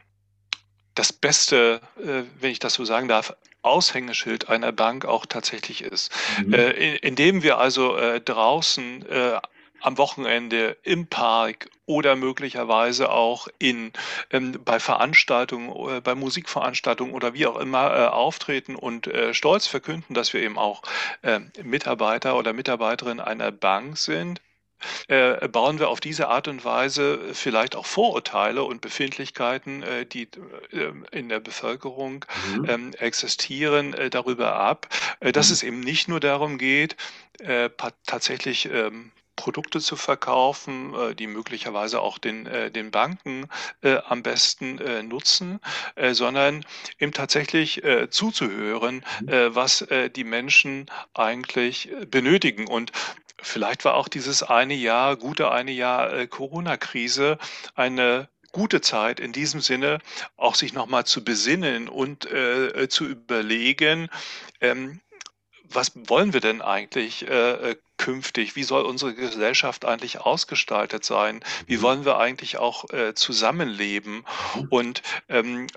das beste, äh, wenn ich das so sagen darf, Aushängeschild einer Bank auch tatsächlich ist. Mhm. Äh, in, indem wir also äh, draußen äh, am Wochenende im Park oder möglicherweise auch in, ähm, bei Veranstaltungen, äh, bei Musikveranstaltungen oder wie auch immer äh, auftreten und äh, stolz verkünden, dass wir eben auch äh, Mitarbeiter oder Mitarbeiterin einer Bank sind äh, bauen wir auf diese Art und Weise vielleicht auch Vorurteile und Befindlichkeiten, äh, die äh, in der Bevölkerung mhm. ähm, existieren, darüber ab, dass mhm. es eben nicht nur darum geht, tatsächlich ähm, Produkte zu verkaufen, die möglicherweise auch den, den Banken am besten nutzen, sondern eben tatsächlich zuzuhören, mhm. was die Menschen eigentlich benötigen. Und Vielleicht war auch dieses eine Jahr, gute eine Jahr äh, Corona-Krise eine gute Zeit in diesem Sinne, auch sich nochmal zu besinnen und äh, zu überlegen, ähm, was wollen wir denn eigentlich äh, äh künftig? Wie soll unsere Gesellschaft eigentlich ausgestaltet sein? Wie mhm. wollen wir eigentlich auch äh, zusammenleben? Mhm. Und ähm,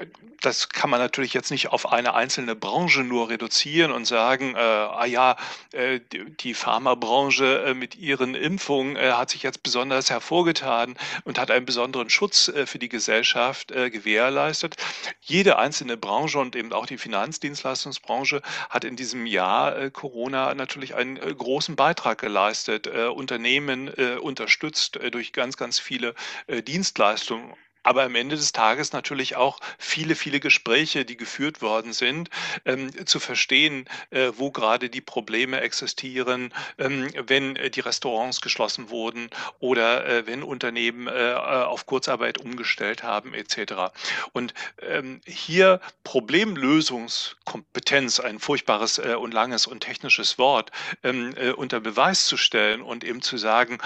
das kann man natürlich jetzt nicht auf eine einzelne Branche nur reduzieren und sagen, äh, ah ja, äh, die, Pharmabranche äh, mit ihren Impfungen äh, hat sich jetzt besonders hervorgetan und hat einen besonderen Schutz äh, für die Gesellschaft gewährleistet. Jede einzelne Branche und eben auch die Finanzdienstleistungsbranche hat in diesem Jahr Corona natürlich einen großen Beitrag Beitrag geleistet, äh, Unternehmen äh, unterstützt äh, durch ganz, ganz viele Dienstleistungen aber am Ende des Tages natürlich auch viele, viele Gespräche, die geführt worden sind, ähm, zu verstehen, äh, wo gerade die Probleme existieren, ähm, wenn äh, die Restaurants geschlossen wurden oder äh, wenn Unternehmen äh, äh, auf Kurzarbeit umgestellt haben etc. Und ähm, hier Problemlösungskompetenz, ein furchtbares äh, und langes und technisches Wort, ähm, unter Beweis zu stellen und eben zu sagen,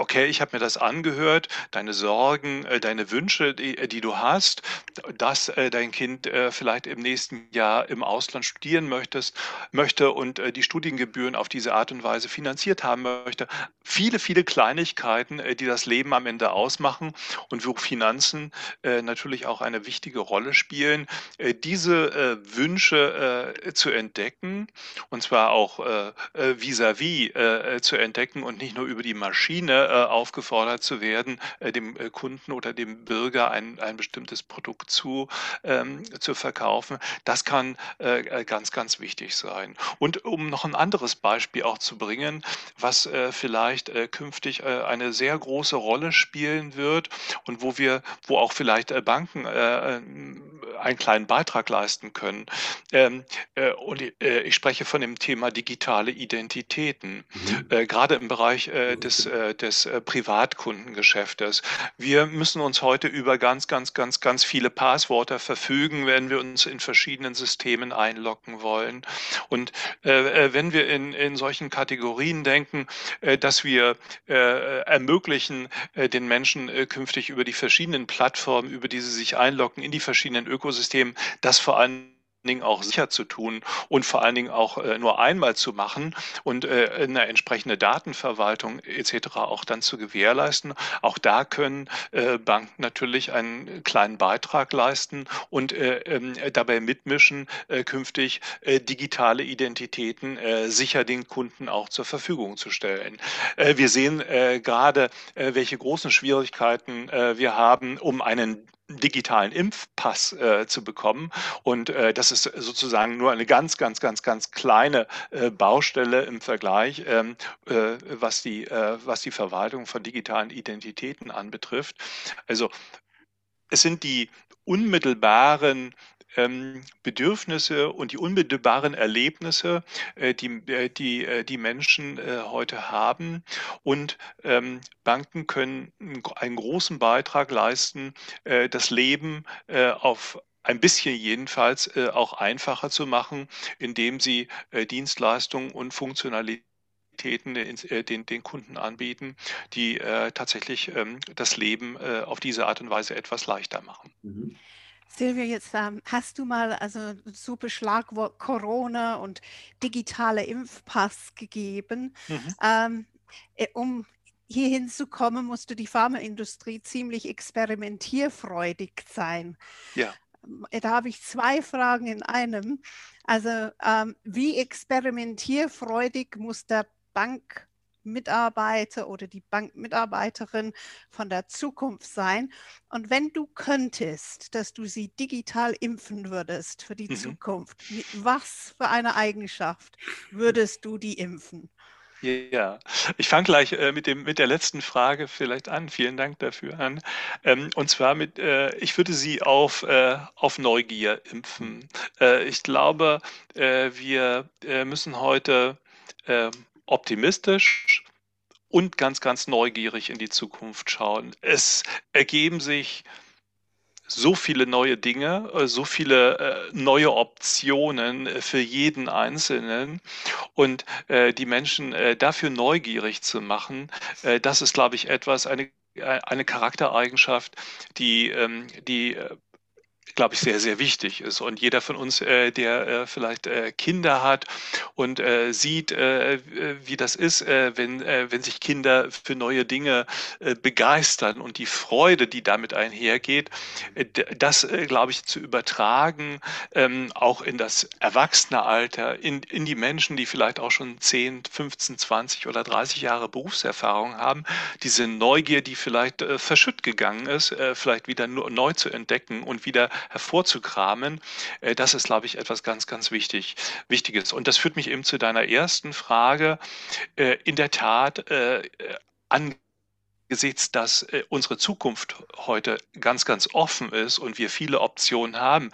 okay, ich habe mir das angehört, deine Sorgen, äh, deine Wünsche, die, äh, die du hast, dass äh, dein Kind vielleicht im nächsten Jahr im Ausland studieren möchtest, möchte und die Studiengebühren auf diese Art und Weise finanziert haben möchte. Viele, viele Kleinigkeiten, die das Leben am Ende ausmachen und wo Finanzen natürlich auch eine wichtige Rolle spielen. Diese Wünsche zu entdecken und zwar auch vis-à-vis -vis, zu entdecken und nicht nur über die Maschine aufgefordert zu werden, äh, dem äh, Kunden oder dem Bürger ein, ein bestimmtes Produkt zu, ähm, zu verkaufen. Das kann äh, ganz, ganz wichtig sein. Und um noch ein anderes Beispiel auch zu bringen, was äh, vielleicht äh, künftig eine sehr große Rolle spielen wird und wo wir, wo auch vielleicht Banken einen kleinen Beitrag leisten können. Ähm, und ich spreche von dem Thema digitale Identitäten. Mhm. Gerade im Bereich des, des äh, Privatkundengeschäftes. Wir müssen uns heute über ganz, ganz, ganz, ganz viele Passwörter verfügen, wenn wir uns in verschiedenen Systemen einloggen wollen. Und äh, äh wenn wir in, in solchen Kategorien denken, äh, dass wir äh, ermöglichen, äh, den Menschen künftig über die verschiedenen Plattformen, über die sie sich einloggen, in die verschiedenen Ökosystemen, das vor allem Dingen auch sicher zu tun und vor allen Dingen auch äh, nur einmal zu machen und äh, eine entsprechende Datenverwaltung etc. auch dann zu gewährleisten. Auch da können äh, Banken natürlich einen kleinen Beitrag leisten und äh, ähm, dabei mitmischen, äh, künftig äh, digitale Identitäten sicher den Kunden auch zur Verfügung zu stellen. wir sehen gerade, welche großen Schwierigkeiten wir haben, um einen digitalen Impfpass äh, zu bekommen. Und äh, das ist sozusagen nur eine ganz, ganz, ganz, ganz kleine äh, Baustelle im Vergleich, ähm, äh, was, die, äh, was die Verwaltung von digitalen Identitäten anbetrifft. Also es sind die unmittelbaren ähm, Bedürfnisse und die unmittelbaren Erlebnisse, äh, die, äh, die, äh, die Menschen äh, heute haben. Und ähm, Banken können einen großen Beitrag leisten, äh, das Leben äh, auf ein bisschen jedenfalls auch einfacher zu machen, indem sie Dienstleistungen und Funktionalitäten den, den Kunden anbieten, die äh, tatsächlich ähm, das Leben äh, auf diese Art und Weise etwas leichter machen. Mhm. Silvia, jetzt ähm, hast du mal also super Schlagwort Corona und digitaler Impfpass gegeben. Mhm. Ähm, äh, um hier hinzukommen, musste die Pharmaindustrie ziemlich experimentierfreudig sein. Ja. Äh, da habe ich zwei Fragen in einem. Also ähm, wie experimentierfreudig muss der Bankmitarbeiter oder die Bankmitarbeiterin von der Zukunft sein? Und wenn du könntest, dass du sie digital impfen würdest für die mhm. Zukunft, mit was für eine Eigenschaft würdest du die impfen? Ja, ich fange gleich äh, mit, dem, mit der letzten Frage vielleicht an. Vielen Dank dafür an. Ähm, und zwar mit, äh, ich würde Sie auf, äh, auf Neugier impfen. Äh, ich glaube, äh, wir äh, müssen heute ähm, optimistisch und ganz, ganz neugierig in die Zukunft schauen. Es ergeben sich so viele neue Dinge, äh, so viele äh, neue Optionen äh, für jeden Einzelnen und die Menschen dafür neugierig zu machen, das ist, glaube ich, etwas, eine, eine Charaktereigenschaft, die, ähm, die glaube ich, sehr, sehr wichtig ist. Und jeder von uns, äh, der äh, vielleicht äh, Kinder hat und äh, sieht, äh, wie das ist, äh, wenn, wenn sich Kinder für neue Dinge begeistern und die Freude, die damit einhergeht, das, glaube ich, zu übertragen, ähm, auch in das Erwachsenealter, in, in die Menschen, die vielleicht auch schon 10, 15, 20 oder 30 Jahre Berufserfahrung haben, diese Neugier, die vielleicht verschütt gegangen ist, vielleicht wieder neu zu entdecken und wieder hervorzukramen, äh, das ist, glaube ich, etwas ganz, ganz wichtig, Wichtiges. Und das führt mich eben zu deiner ersten Frage. Äh, in der Tat, äh, angesichts, dass unsere Zukunft heute ganz, ganz offen ist und wir viele Optionen haben,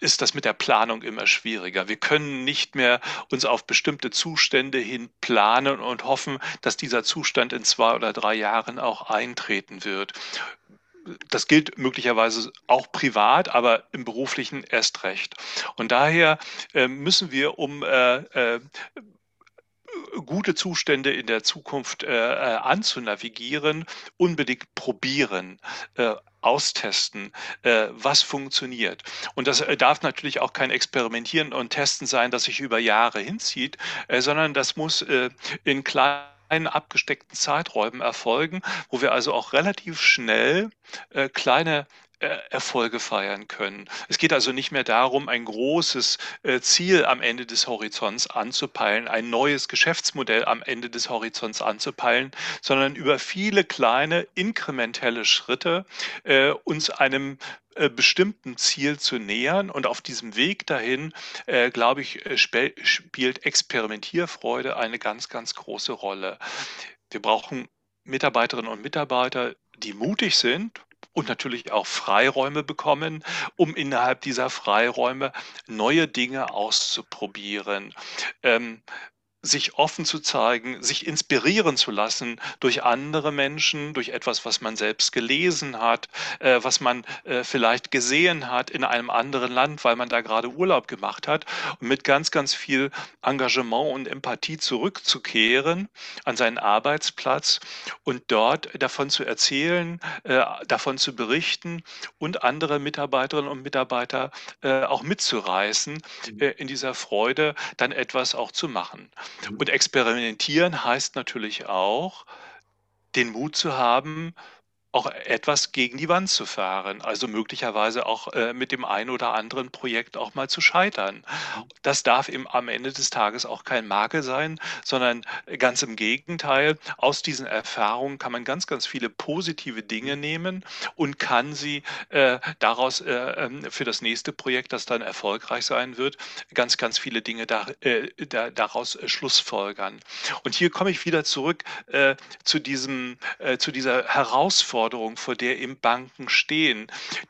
ist das mit der Planung immer schwieriger. Wir können nicht mehr uns auf bestimmte Zustände hin planen und hoffen, dass dieser Zustand in zwei oder drei Jahren auch eintreten wird das gilt möglicherweise auch privat, aber im beruflichen erst recht. Und daher äh, müssen wir, um äh, äh, gute Zustände in der Zukunft äh, äh, anzunavigieren, unbedingt probieren, äh, austesten, äh, was funktioniert. Und das äh, darf natürlich auch kein Experimentieren und Testen sein, das sich über Jahre hinzieht, äh, sondern das muss in kleinen kleinen abgesteckten Zeiträumen erfolgen, wo wir also auch relativ schnell äh, kleine Erfolge feiern können. Es geht also nicht mehr darum, ein großes äh, Ziel am Ende des Horizonts anzupeilen, ein neues Geschäftsmodell am Ende des Horizonts anzupeilen, sondern über viele kleine inkrementelle Schritte äh, uns einem äh, bestimmten Ziel zu nähern. Und auf diesem Weg dahin, äh, glaube ich, äh, sp spielt Experimentierfreude eine ganz, ganz große Rolle. Wir brauchen Mitarbeiterinnen und Mitarbeiter, die mutig sind und natürlich auch Freiräume bekommen, um innerhalb dieser Freiräume neue Dinge auszuprobieren. Ähm, sich offen zu zeigen, sich inspirieren zu lassen durch andere Menschen, durch etwas, was man selbst gelesen hat, äh, was man äh, vielleicht gesehen hat in einem anderen Land, weil man da gerade Urlaub gemacht hat und mit ganz, ganz viel Engagement und Empathie zurückzukehren an seinen Arbeitsplatz und dort davon zu erzählen, äh, davon zu berichten und andere Mitarbeiterinnen und Mitarbeiter äh, auch mitzureißen mhm. äh, in dieser Freude, dann etwas auch zu machen. Und experimentieren heißt natürlich auch, den Mut zu haben, auch etwas gegen die Wand zu fahren, also möglicherweise auch äh, mit dem einen oder anderen Projekt auch mal zu scheitern. Das darf eben am Ende des Tages auch kein Makel sein, sondern ganz im Gegenteil. Aus diesen Erfahrungen kann man ganz, ganz viele positive Dinge nehmen und kann sie äh, daraus äh, ähm, für das nächste Projekt, das dann erfolgreich sein wird, ganz, ganz viele Dinge da, äh, da, daraus äh, schlussfolgern. Und hier komme ich wieder zurück äh, zu diesem, zu dieser Herausforderung Herausforderung, vor der eben Banken stehen,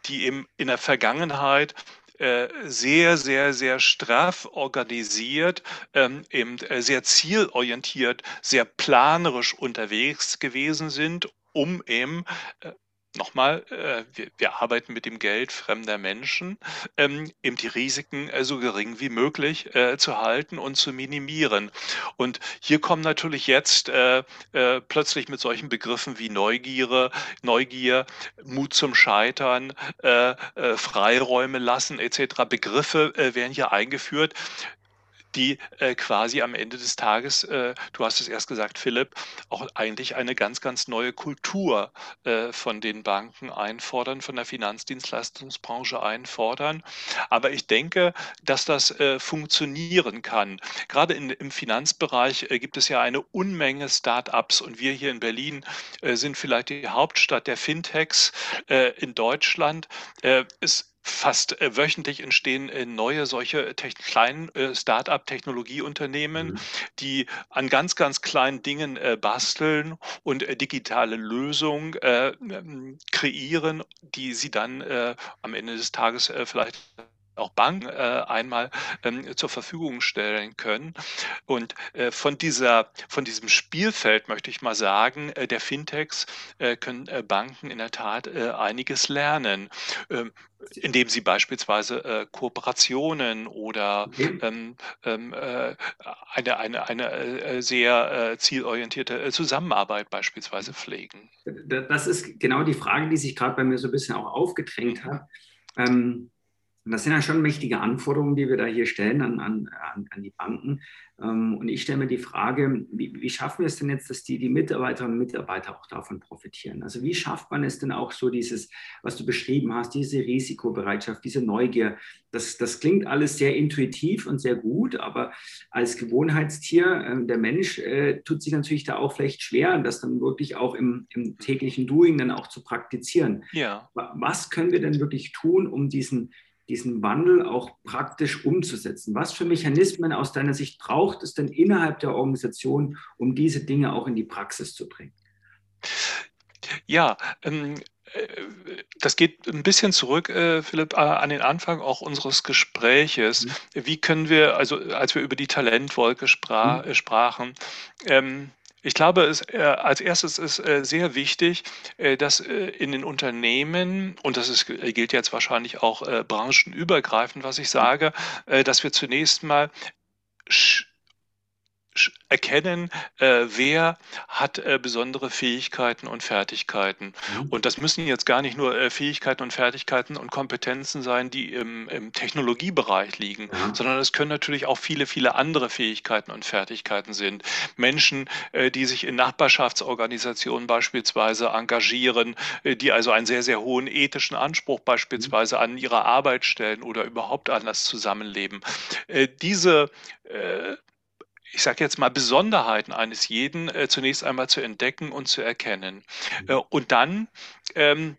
die eben in der Vergangenheit äh, sehr, sehr, sehr straff organisiert, ähm, eben äh, sehr zielorientiert, sehr planerisch unterwegs gewesen sind, um eben äh, nochmal, äh, wir, wir, arbeiten mit dem Geld fremder Menschen, ähm, eben die Risiken äh, so gering wie möglich äh, zu halten und zu minimieren. Und hier kommen natürlich jetzt äh, äh, plötzlich mit solchen Begriffen wie Neugier, Neugier, Mut zum Scheitern, äh, Freiräume lassen etc. Begriffe werden hier eingeführt, die äh, quasi am Ende des Tages, äh, du hast es erst gesagt, Philipp, auch eigentlich eine ganz, ganz neue Kultur äh, von den Banken einfordern, von der Finanzdienstleistungsbranche einfordern. Aber ich denke, dass das äh, funktionieren kann. Gerade in, im Finanzbereich äh, gibt es ja eine Unmenge Start-ups und wir hier in Berlin äh, sind vielleicht die Hauptstadt der Fintechs in Deutschland. es fast äh, wöchentlich entstehen äh, neue solche kleinen äh, Start-up-Technologieunternehmen, mhm. die an ganz, ganz kleinen Dingen basteln und digitale Lösungen kreieren, die sie dann am Ende des Tages vielleicht auch Banken äh, einmal ähm, zur Verfügung stellen können. Und äh, von, dieser, von diesem Spielfeld möchte ich mal sagen, äh, der Fintechs äh, können äh, Banken in der Tat äh, einiges lernen. Ähm, indem sie beispielsweise Kooperationen oder ähm, ähm eine, eine, eine sehr zielorientierte Zusammenarbeit beispielsweise pflegen. Das ist genau die Frage, die sich gerade bei mir so ein bisschen auch aufgedrängt hat. Ähm, und das sind ja schon mächtige Anforderungen, die wir da hier stellen an, an, an die Banken. Ähm, und ich stelle mir die Frage, wie, wie, schaffen wir es denn jetzt, dass die, die Mitarbeiterinnen und Mitarbeiter auch davon profitieren? Also wie schafft man es denn auch so dieses, was du beschrieben hast, diese Risikobereitschaft, diese Neugier? Das, das klingt alles sehr intuitiv und sehr gut, aber als Gewohnheitstier, äh, der Mensch äh, tut sich natürlich da auch vielleicht schwer, das dann wirklich auch im, im täglichen Doing dann auch zu praktizieren. Ja. Was können wir denn wirklich tun, um diesen diesen Wandel auch praktisch umzusetzen? Was für Mechanismen aus deiner Sicht braucht es denn innerhalb der Organisation, um diese Dinge auch in die Praxis zu bringen? Ja, ähm, äh, das geht ein bisschen zurück, äh, Philipp, äh, an den Anfang auch unseres Gespräches. Mhm. Wie können wir, also als wir über die Talentwolke spra mhm. sprachen, ähm, ich glaube, es, äh, als erstes ist äh, sehr wichtig, äh, dass äh, in den Unternehmen, und das ist, äh, gilt jetzt wahrscheinlich auch äh, branchenübergreifend, was ich sage, dass wir zunächst mal erkennen, äh, wer hat äh, besondere Fähigkeiten und Fertigkeiten. Mhm. Und das müssen jetzt gar nicht nur äh, Fähigkeiten und Fertigkeiten und Kompetenzen sein, die im, im Technologiebereich liegen, mhm. sondern es können natürlich auch viele, viele andere Fähigkeiten und Fertigkeiten sind. Menschen, äh, die sich in Nachbarschaftsorganisationen beispielsweise engagieren, äh, die also einen sehr, sehr hohen ethischen Anspruch beispielsweise mhm. an ihrer Arbeit stellen oder überhaupt an das Zusammenleben. Äh, diese ich sage jetzt mal, Besonderheiten eines jeden äh, zunächst einmal zu entdecken und zu erkennen. Mhm. Äh, und dann ähm,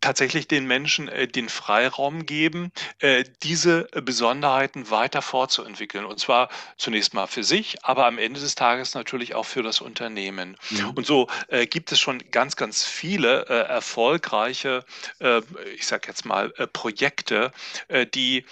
tatsächlich den Menschen äh, den Freiraum geben, äh, diese Besonderheiten weiter fortzuentwickeln. Und zwar zunächst mal für sich, aber am Ende des Tages natürlich auch für das Unternehmen. Ja. Und so äh, gibt es schon ganz, ganz viele äh, erfolgreiche, äh, ich sage jetzt mal, äh, Projekte, die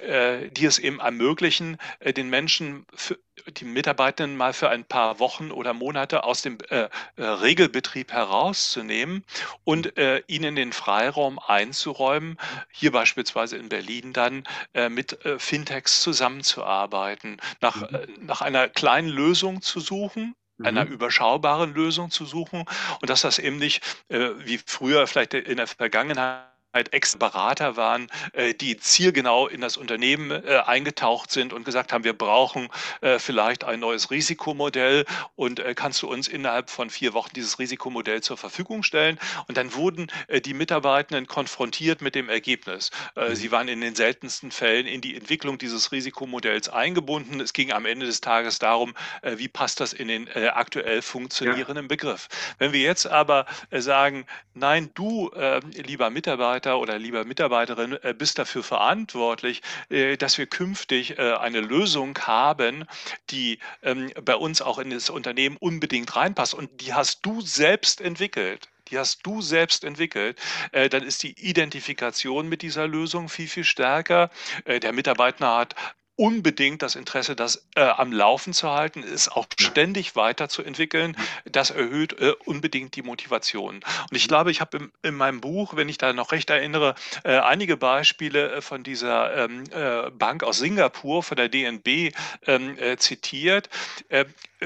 die es eben ermöglichen, äh, den Menschen, für, die Mitarbeitenden mal für ein paar Wochen oder Monate aus dem äh, äh Regelbetrieb herauszunehmen und äh, ihnen den Freiraum einzuräumen, hier beispielsweise in Berlin dann äh, mit äh, Fintechs zusammenzuarbeiten, nach, mhm. äh, nach einer kleinen Lösung zu suchen, einer mhm. überschaubaren Lösung zu suchen und dass das eben nicht äh, wie früher vielleicht in der Vergangenheit Ex-Berater waren, äh, die zielgenau in das Unternehmen äh, eingetaucht sind und gesagt haben, wir brauchen äh, vielleicht ein neues Risikomodell und kannst du uns innerhalb von vier Wochen dieses Risikomodell zur Verfügung stellen? Und dann wurden die Mitarbeitenden konfrontiert mit dem Ergebnis. Mhm. Sie waren in den seltensten Fällen in die Entwicklung dieses Risikomodells eingebunden. Es ging am Ende des Tages darum, wie passt das in den aktuell funktionierenden ja. Begriff. Wenn wir jetzt aber sagen, nein, du, lieber Mitarbeiter, Mitarbeiter oder lieber Mitarbeiterin äh, bist dafür verantwortlich, äh, dass wir künftig äh, eine Lösung haben, die ähm, bei uns auch in das Unternehmen unbedingt reinpasst. Und die hast du selbst entwickelt die hast du selbst entwickelt, dann ist die Identifikation mit dieser Lösung viel, viel stärker. Der Mitarbeiter hat unbedingt das Interesse, das äh, am Laufen zu halten, es auch ständig weiterzuentwickeln. Das erhöht äh, unbedingt die Motivation. Und ich glaube, ich habe in meinem Buch, wenn ich da noch recht erinnere, äh, einige Beispiele äh, von dieser ähm, äh, Bank aus Singapur, von der DNB, ähm, äh, zitiert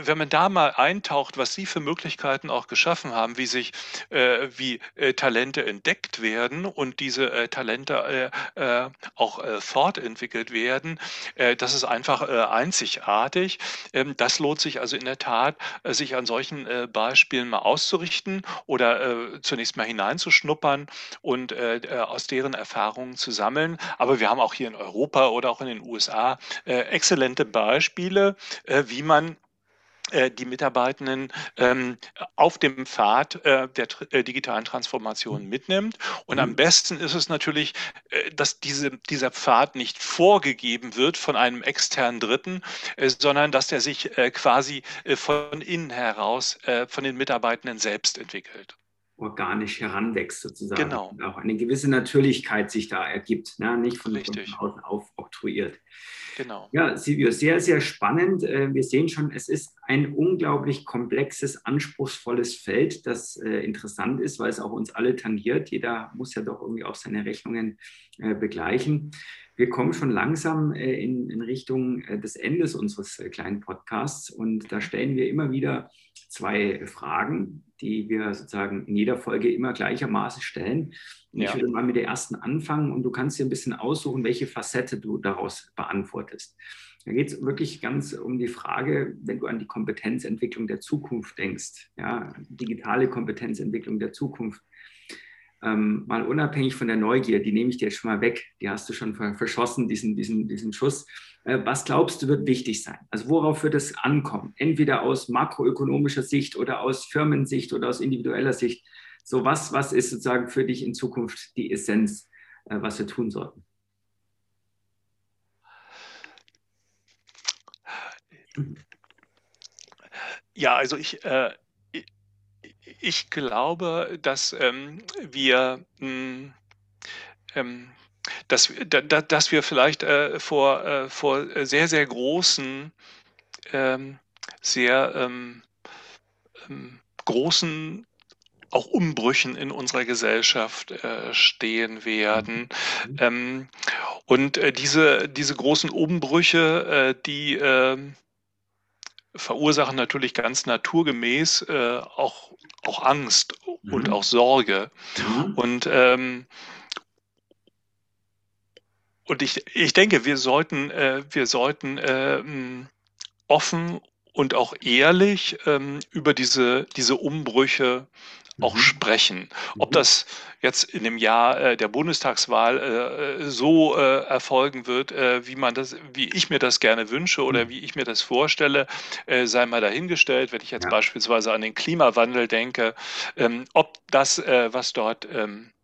wenn man da mal eintaucht, was Sie für Möglichkeiten auch geschaffen haben, wie sich, äh, wie äh, Talente entdeckt werden und diese äh, Talente äh, äh, auch äh, fortentwickelt werden, das ist einfach einzigartig. Ähm, das lohnt sich also in der Tat, sich an solchen Beispielen mal auszurichten oder zunächst mal hineinzuschnuppern und aus deren Erfahrungen zu sammeln. Aber wir haben auch hier in Europa oder auch in den USA exzellente Beispiele, wie man die Mitarbeitenden ähm, auf dem Pfad äh, der äh, digitalen Transformation mhm. mitnimmt. Und am mhm. besten ist es natürlich, äh, dass diese, dieser Pfad nicht vorgegeben wird von einem externen Dritten, äh, sondern dass der sich äh, quasi von innen heraus, von den Mitarbeitenden selbst entwickelt organisch heranwächst sozusagen. Genau. Und auch eine gewisse Natürlichkeit sich da ergibt, ne? nicht von, von außen aufoktroyiert. Genau. Ja, Silvio, sehr, sehr spannend. Äh, wir sehen schon, es ist ein unglaublich komplexes, anspruchsvolles Feld, das äh, interessant ist, weil es auch uns alle tangiert. Jeder muss ja doch irgendwie auch seine Rechnungen äh, begleichen. Wir kommen schon langsam in, in Richtung des Endes unseres kleinen Podcasts und da stellen wir immer wieder zwei Fragen, die wir sozusagen in jeder Folge immer gleichermaßen stellen. Und ja. ich würde mal mit der ersten anfangen und du kannst dir ein bisschen aussuchen, welche Facette du daraus beantwortest. Da geht es wirklich ganz um die Frage, wenn du an die Kompetenzentwicklung der Zukunft denkst, ja, digitale Kompetenzentwicklung der Zukunft. Ähm, mal unabhängig von der Neugier, die nehme ich dir schon mal weg, die hast du schon verschossen, diesen, diesen, diesen Schuss. Äh, was glaubst du, wird wichtig sein? Also worauf wird es ankommen? Entweder aus makroökonomischer Sicht oder aus Firmensicht oder aus individueller Sicht. So was, was ist sozusagen für dich in Zukunft die Essenz, äh, was wir tun sollten? Ja, also ich, äh, ich glaube, dass ähm, wir mh, hm, ähm, dass, da, dass wir vielleicht äh, vor, äh, vor sehr, sehr großen, ähm, sehr ähm, ähm, großen auch Umbrüchen in unserer Gesellschaft äh, stehen werden. Mhm. Ähm, und äh, diese, diese großen Umbrüche, äh, die ähm, verursachen natürlich ganz naturgemäß äh, auch, auch Angst mhm. und auch Sorge. Mhm. Und ähm, und ich, ich denke, wir sollten, äh, wir sollten äh, offen und auch ehrlich ähm, über diese, diese Umbrüche auch mhm. sprechen. Ob mhm. das jetzt in dem Jahr äh, der Bundestagswahl äh, so äh, erfolgen wird, äh, wie man das, wie ich mir das gerne wünsche oder mhm. wie ich mir das vorstelle, äh, sei mal dahingestellt. Wenn ich jetzt ja. beispielsweise an den Klimawandel denke, ähm, ob das, äh, was dort ähm, äh,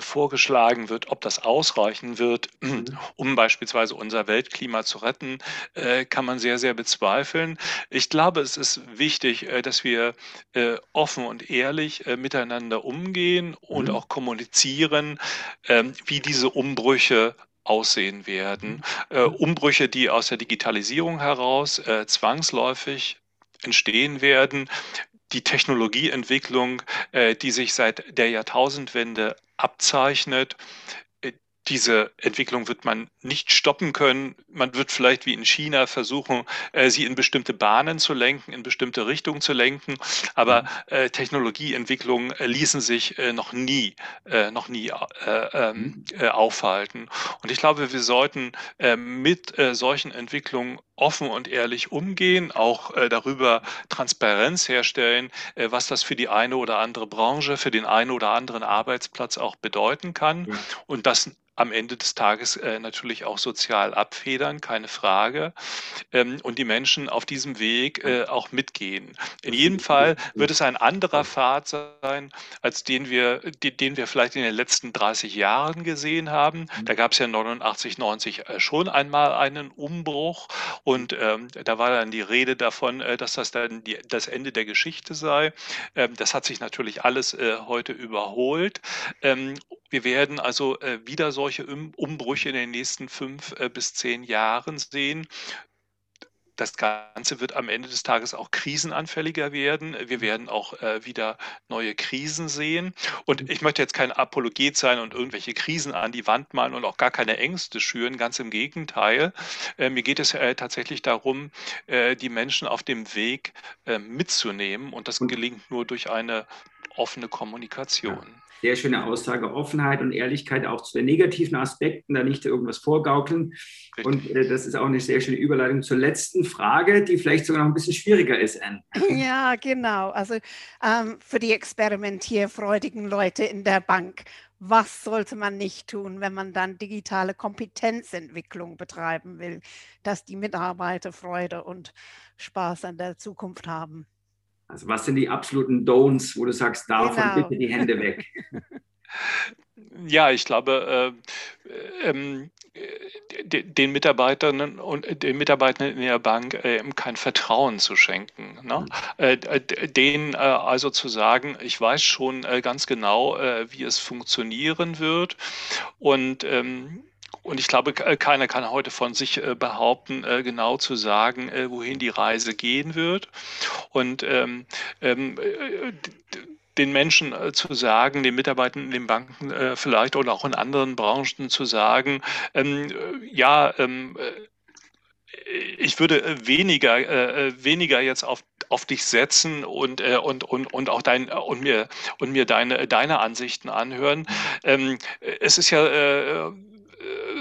vorgeschlagen wird, ob das ausreichen wird, mhm. um beispielsweise unser Weltklima zu retten, äh, kann man sehr, sehr bezweifeln. Ich glaube, es ist wichtig, äh, dass wir offen und ehrlich miteinander umgehen und mhm. auch kommunizieren, ähm, wie diese Umbrüche aussehen werden. Mhm. Umbrüche, die aus der Digitalisierung heraus zwangsläufig entstehen werden, die Technologieentwicklung, die sich seit der Jahrtausendwende abzeichnet. Äh, diese Entwicklung wird man nicht stoppen können. Man wird vielleicht wie in China versuchen, äh, sie in bestimmte Bahnen zu lenken, in bestimmte Richtungen zu lenken. Aber mhm. äh, Technologieentwicklungen ließen sich noch nie, noch nie ähm, mhm. aufhalten. Und ich glaube, wir sollten mit solchen Entwicklungen offen und ehrlich umgehen, auch äh, darüber Transparenz herstellen, äh, was das für die eine oder andere Branche, für den einen oder anderen Arbeitsplatz auch bedeuten kann. Ja. Und das am Ende des Tages äh, natürlich auch sozial abfedern, keine Frage. Ähm, und die Menschen auf diesem Weg äh, auch mitgehen. In jedem Fall wird es ein anderer Pfad sein, als den wir, den, wir vielleicht in den letzten 30 Jahren gesehen haben. Mhm. Da gab es ja 89, 90 äh, schon einmal einen Umbruch und ähm, da war dann die Rede davon, äh, dass das dann die, das Ende der Geschichte sei. Ähm, das hat sich natürlich alles äh, heute überholt. Ähm, wir werden also äh, wieder solche Umbrüche in den nächsten fünf äh, bis zehn Jahren sehen. Das Ganze wird am Ende des Tages auch krisenanfälliger werden. Wir werden auch äh, wieder neue Krisen sehen. Und ich möchte jetzt kein Apologet sein und irgendwelche Krisen an die Wand malen und auch gar keine Ängste schüren. Ganz im Gegenteil. Äh, mir geht es äh, tatsächlich darum, äh, die Menschen auf dem Weg äh, mitzunehmen. Und das gelingt nur durch eine offene Kommunikation sehr schöne Aussage, Offenheit und Ehrlichkeit auch zu den negativen Aspekten, da nicht irgendwas vorgaukeln. Richtig. Und äh, das ist auch eine sehr schöne Überleitung zur letzten Frage, die vielleicht sogar noch ein bisschen schwieriger ist, Anne. Ja, genau. Also ähm, für die experimentierfreudigen Leute in der Bank, was sollte man nicht tun, wenn man dann digitale Kompetenzentwicklung betreiben will, dass die Mitarbeiter Freude und Spaß an der Zukunft haben? Also was sind die absoluten Don'ts, wo du sagst, davon genau. bitte die Hände weg? Ja, ich glaube, äh, ähm, den Mitarbeitern und den Mitarbeitern in der Bank äh, kein Vertrauen zu schenken. Ne? Mhm. Äh, denen äh, also zu sagen, ich weiß schon äh, ganz genau, äh, wie es funktionieren wird und ähm, und ich glaube, keiner kann heute von sich äh, behaupten, äh, genau zu sagen, äh, wohin die Reise gehen wird. Und ähm, ähm, den Menschen äh, zu sagen, den Mitarbeitern in den Banken äh, vielleicht oder auch in anderen Branchen zu sagen, ähm, ja, ähm, ich würde weniger, äh, weniger jetzt auf, auf dich setzen und, äh, und, und, und auch dein und mir und mir deine, deine Ansichten anhören. Ähm, es ist ja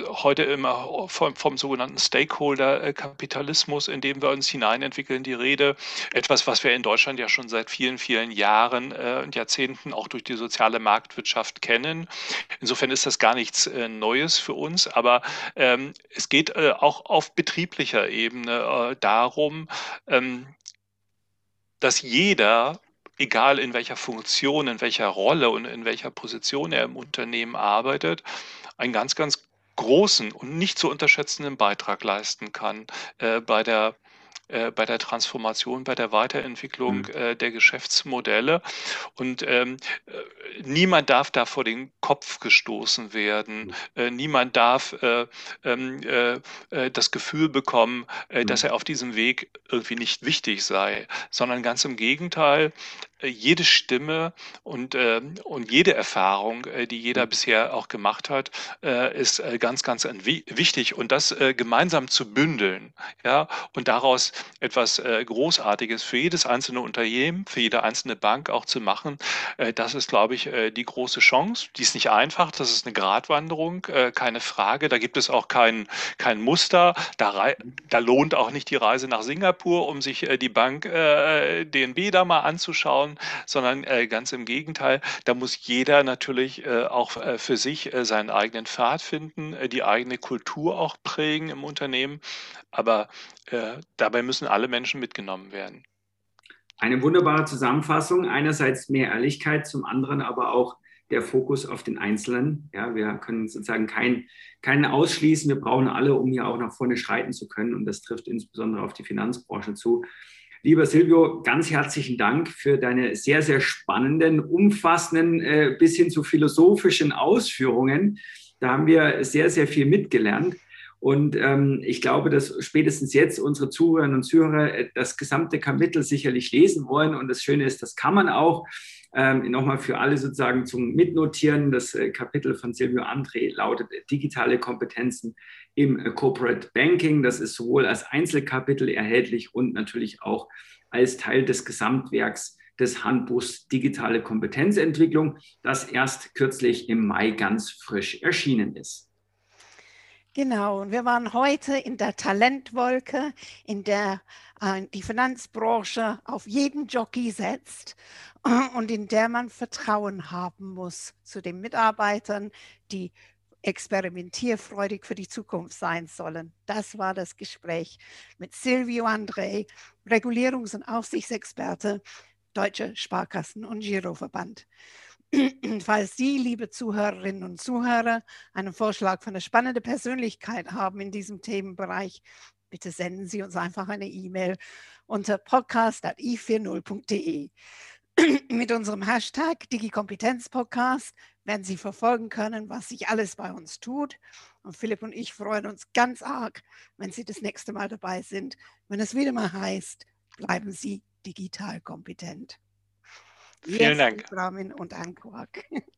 heute immer vom, vom sogenannten Stakeholder-Kapitalismus, in dem wir uns hineinentwickeln, die Rede. Etwas, was wir in Deutschland ja schon seit vielen, vielen Jahren äh, und Jahrzehnten auch durch die soziale Marktwirtschaft kennen. Insofern ist das gar nichts äh, Neues für uns, aber ähm, es geht äh, auch auf betrieblicher Ebene äh, darum, ähm, dass jeder egal in welcher Funktion, in welcher Rolle und in welcher Position er im Unternehmen arbeitet, ein ganz, ganz großen und nicht zu unterschätzenden Beitrag leisten kann äh, bei der äh, bei der Transformation, bei der Weiterentwicklung mhm. äh, der Geschäftsmodelle. Und ähm, äh, niemand darf da vor den Kopf gestoßen werden. Mhm. Äh, niemand darf äh, ähm, das Gefühl bekommen, mhm. dass er auf diesem Weg irgendwie nicht wichtig sei, sondern ganz im Gegenteil, jede Stimme und, äh, und jede Erfahrung, äh, die jeder mhm. bisher auch gemacht hat, äh, ist äh, ganz, ganz wichtig. Und das äh, gemeinsam zu bündeln ja, und daraus etwas Großartiges für jedes einzelne Unternehmen, für jede einzelne Bank auch zu machen, das ist, glaube ich, die große Chance. Die ist nicht einfach, das ist eine Gratwanderung, keine Frage. Da gibt es auch kein, kein Muster. Da, da lohnt auch nicht die Reise nach Singapur, um sich die Bank DNB da mal anzuschauen aufbauen, sondern äh, ganz im Gegenteil, da muss jeder natürlich äh, auch äh, für sich äh, seinen eigenen Pfad finden, äh, die eigene Kultur auch prägen im Unternehmen. Aber äh, dabei müssen alle Menschen mitgenommen werden. Eine wunderbare Zusammenfassung. Einerseits mehr Ehrlichkeit, zum anderen aber auch der Fokus auf den Einzelnen. Ja, wir können sozusagen keinen keinen ausschließen. Wir brauchen alle, um hier auch nach vorne schreiten zu können. Und das trifft insbesondere auf die Finanzbranche zu. Lieber Silvio, ganz herzlichen Dank für deine sehr, sehr spannenden, umfassenden äh, bis hin zu philosophischen Ausführungen. Da haben wir sehr, sehr viel mitgelernt. Und ähm, ich glaube, dass spätestens jetzt unsere Zuhörerinnen und Zuhörer äh, das gesamte Kapitel sicherlich lesen wollen. Und das Schöne ist, das kann man auch. Ähm, Nochmal für alle sozusagen zum Mitnotieren. Das äh, Kapitel von Silvio André lautet Digitale Kompetenzen im äh, Corporate Banking. Das ist sowohl als Einzelkapitel erhältlich und natürlich auch als Teil des Gesamtwerks des Handbuchs Digitale Kompetenzentwicklung, das erst kürzlich im Mai ganz frisch erschienen ist. Genau, und wir waren heute in der Talentwolke, in der äh, die Finanzbranche auf jeden Jockey setzt und in der man Vertrauen haben muss zu den Mitarbeitern, die experimentierfreudig für die Zukunft sein sollen. Das war das Gespräch mit Silvio André, Regulierungs- und Aufsichtsexperte, Deutsche Sparkassen- und Giroverband. Falls Sie, liebe Zuhörerinnen und Zuhörer, einen Vorschlag für eine spannende Persönlichkeit haben in diesem Themenbereich, bitte senden Sie uns einfach eine E-Mail unter podcast.i40.de. Mit unserem Hashtag DigiKompetenzPodcast werden Sie verfolgen können, was sich alles bei uns tut. Und Philipp und ich freuen uns ganz arg, wenn Sie das nächste Mal dabei sind, wenn es wieder mal heißt, bleiben Sie digital kompetent. Vielen Dank. Rahmen und Ankork.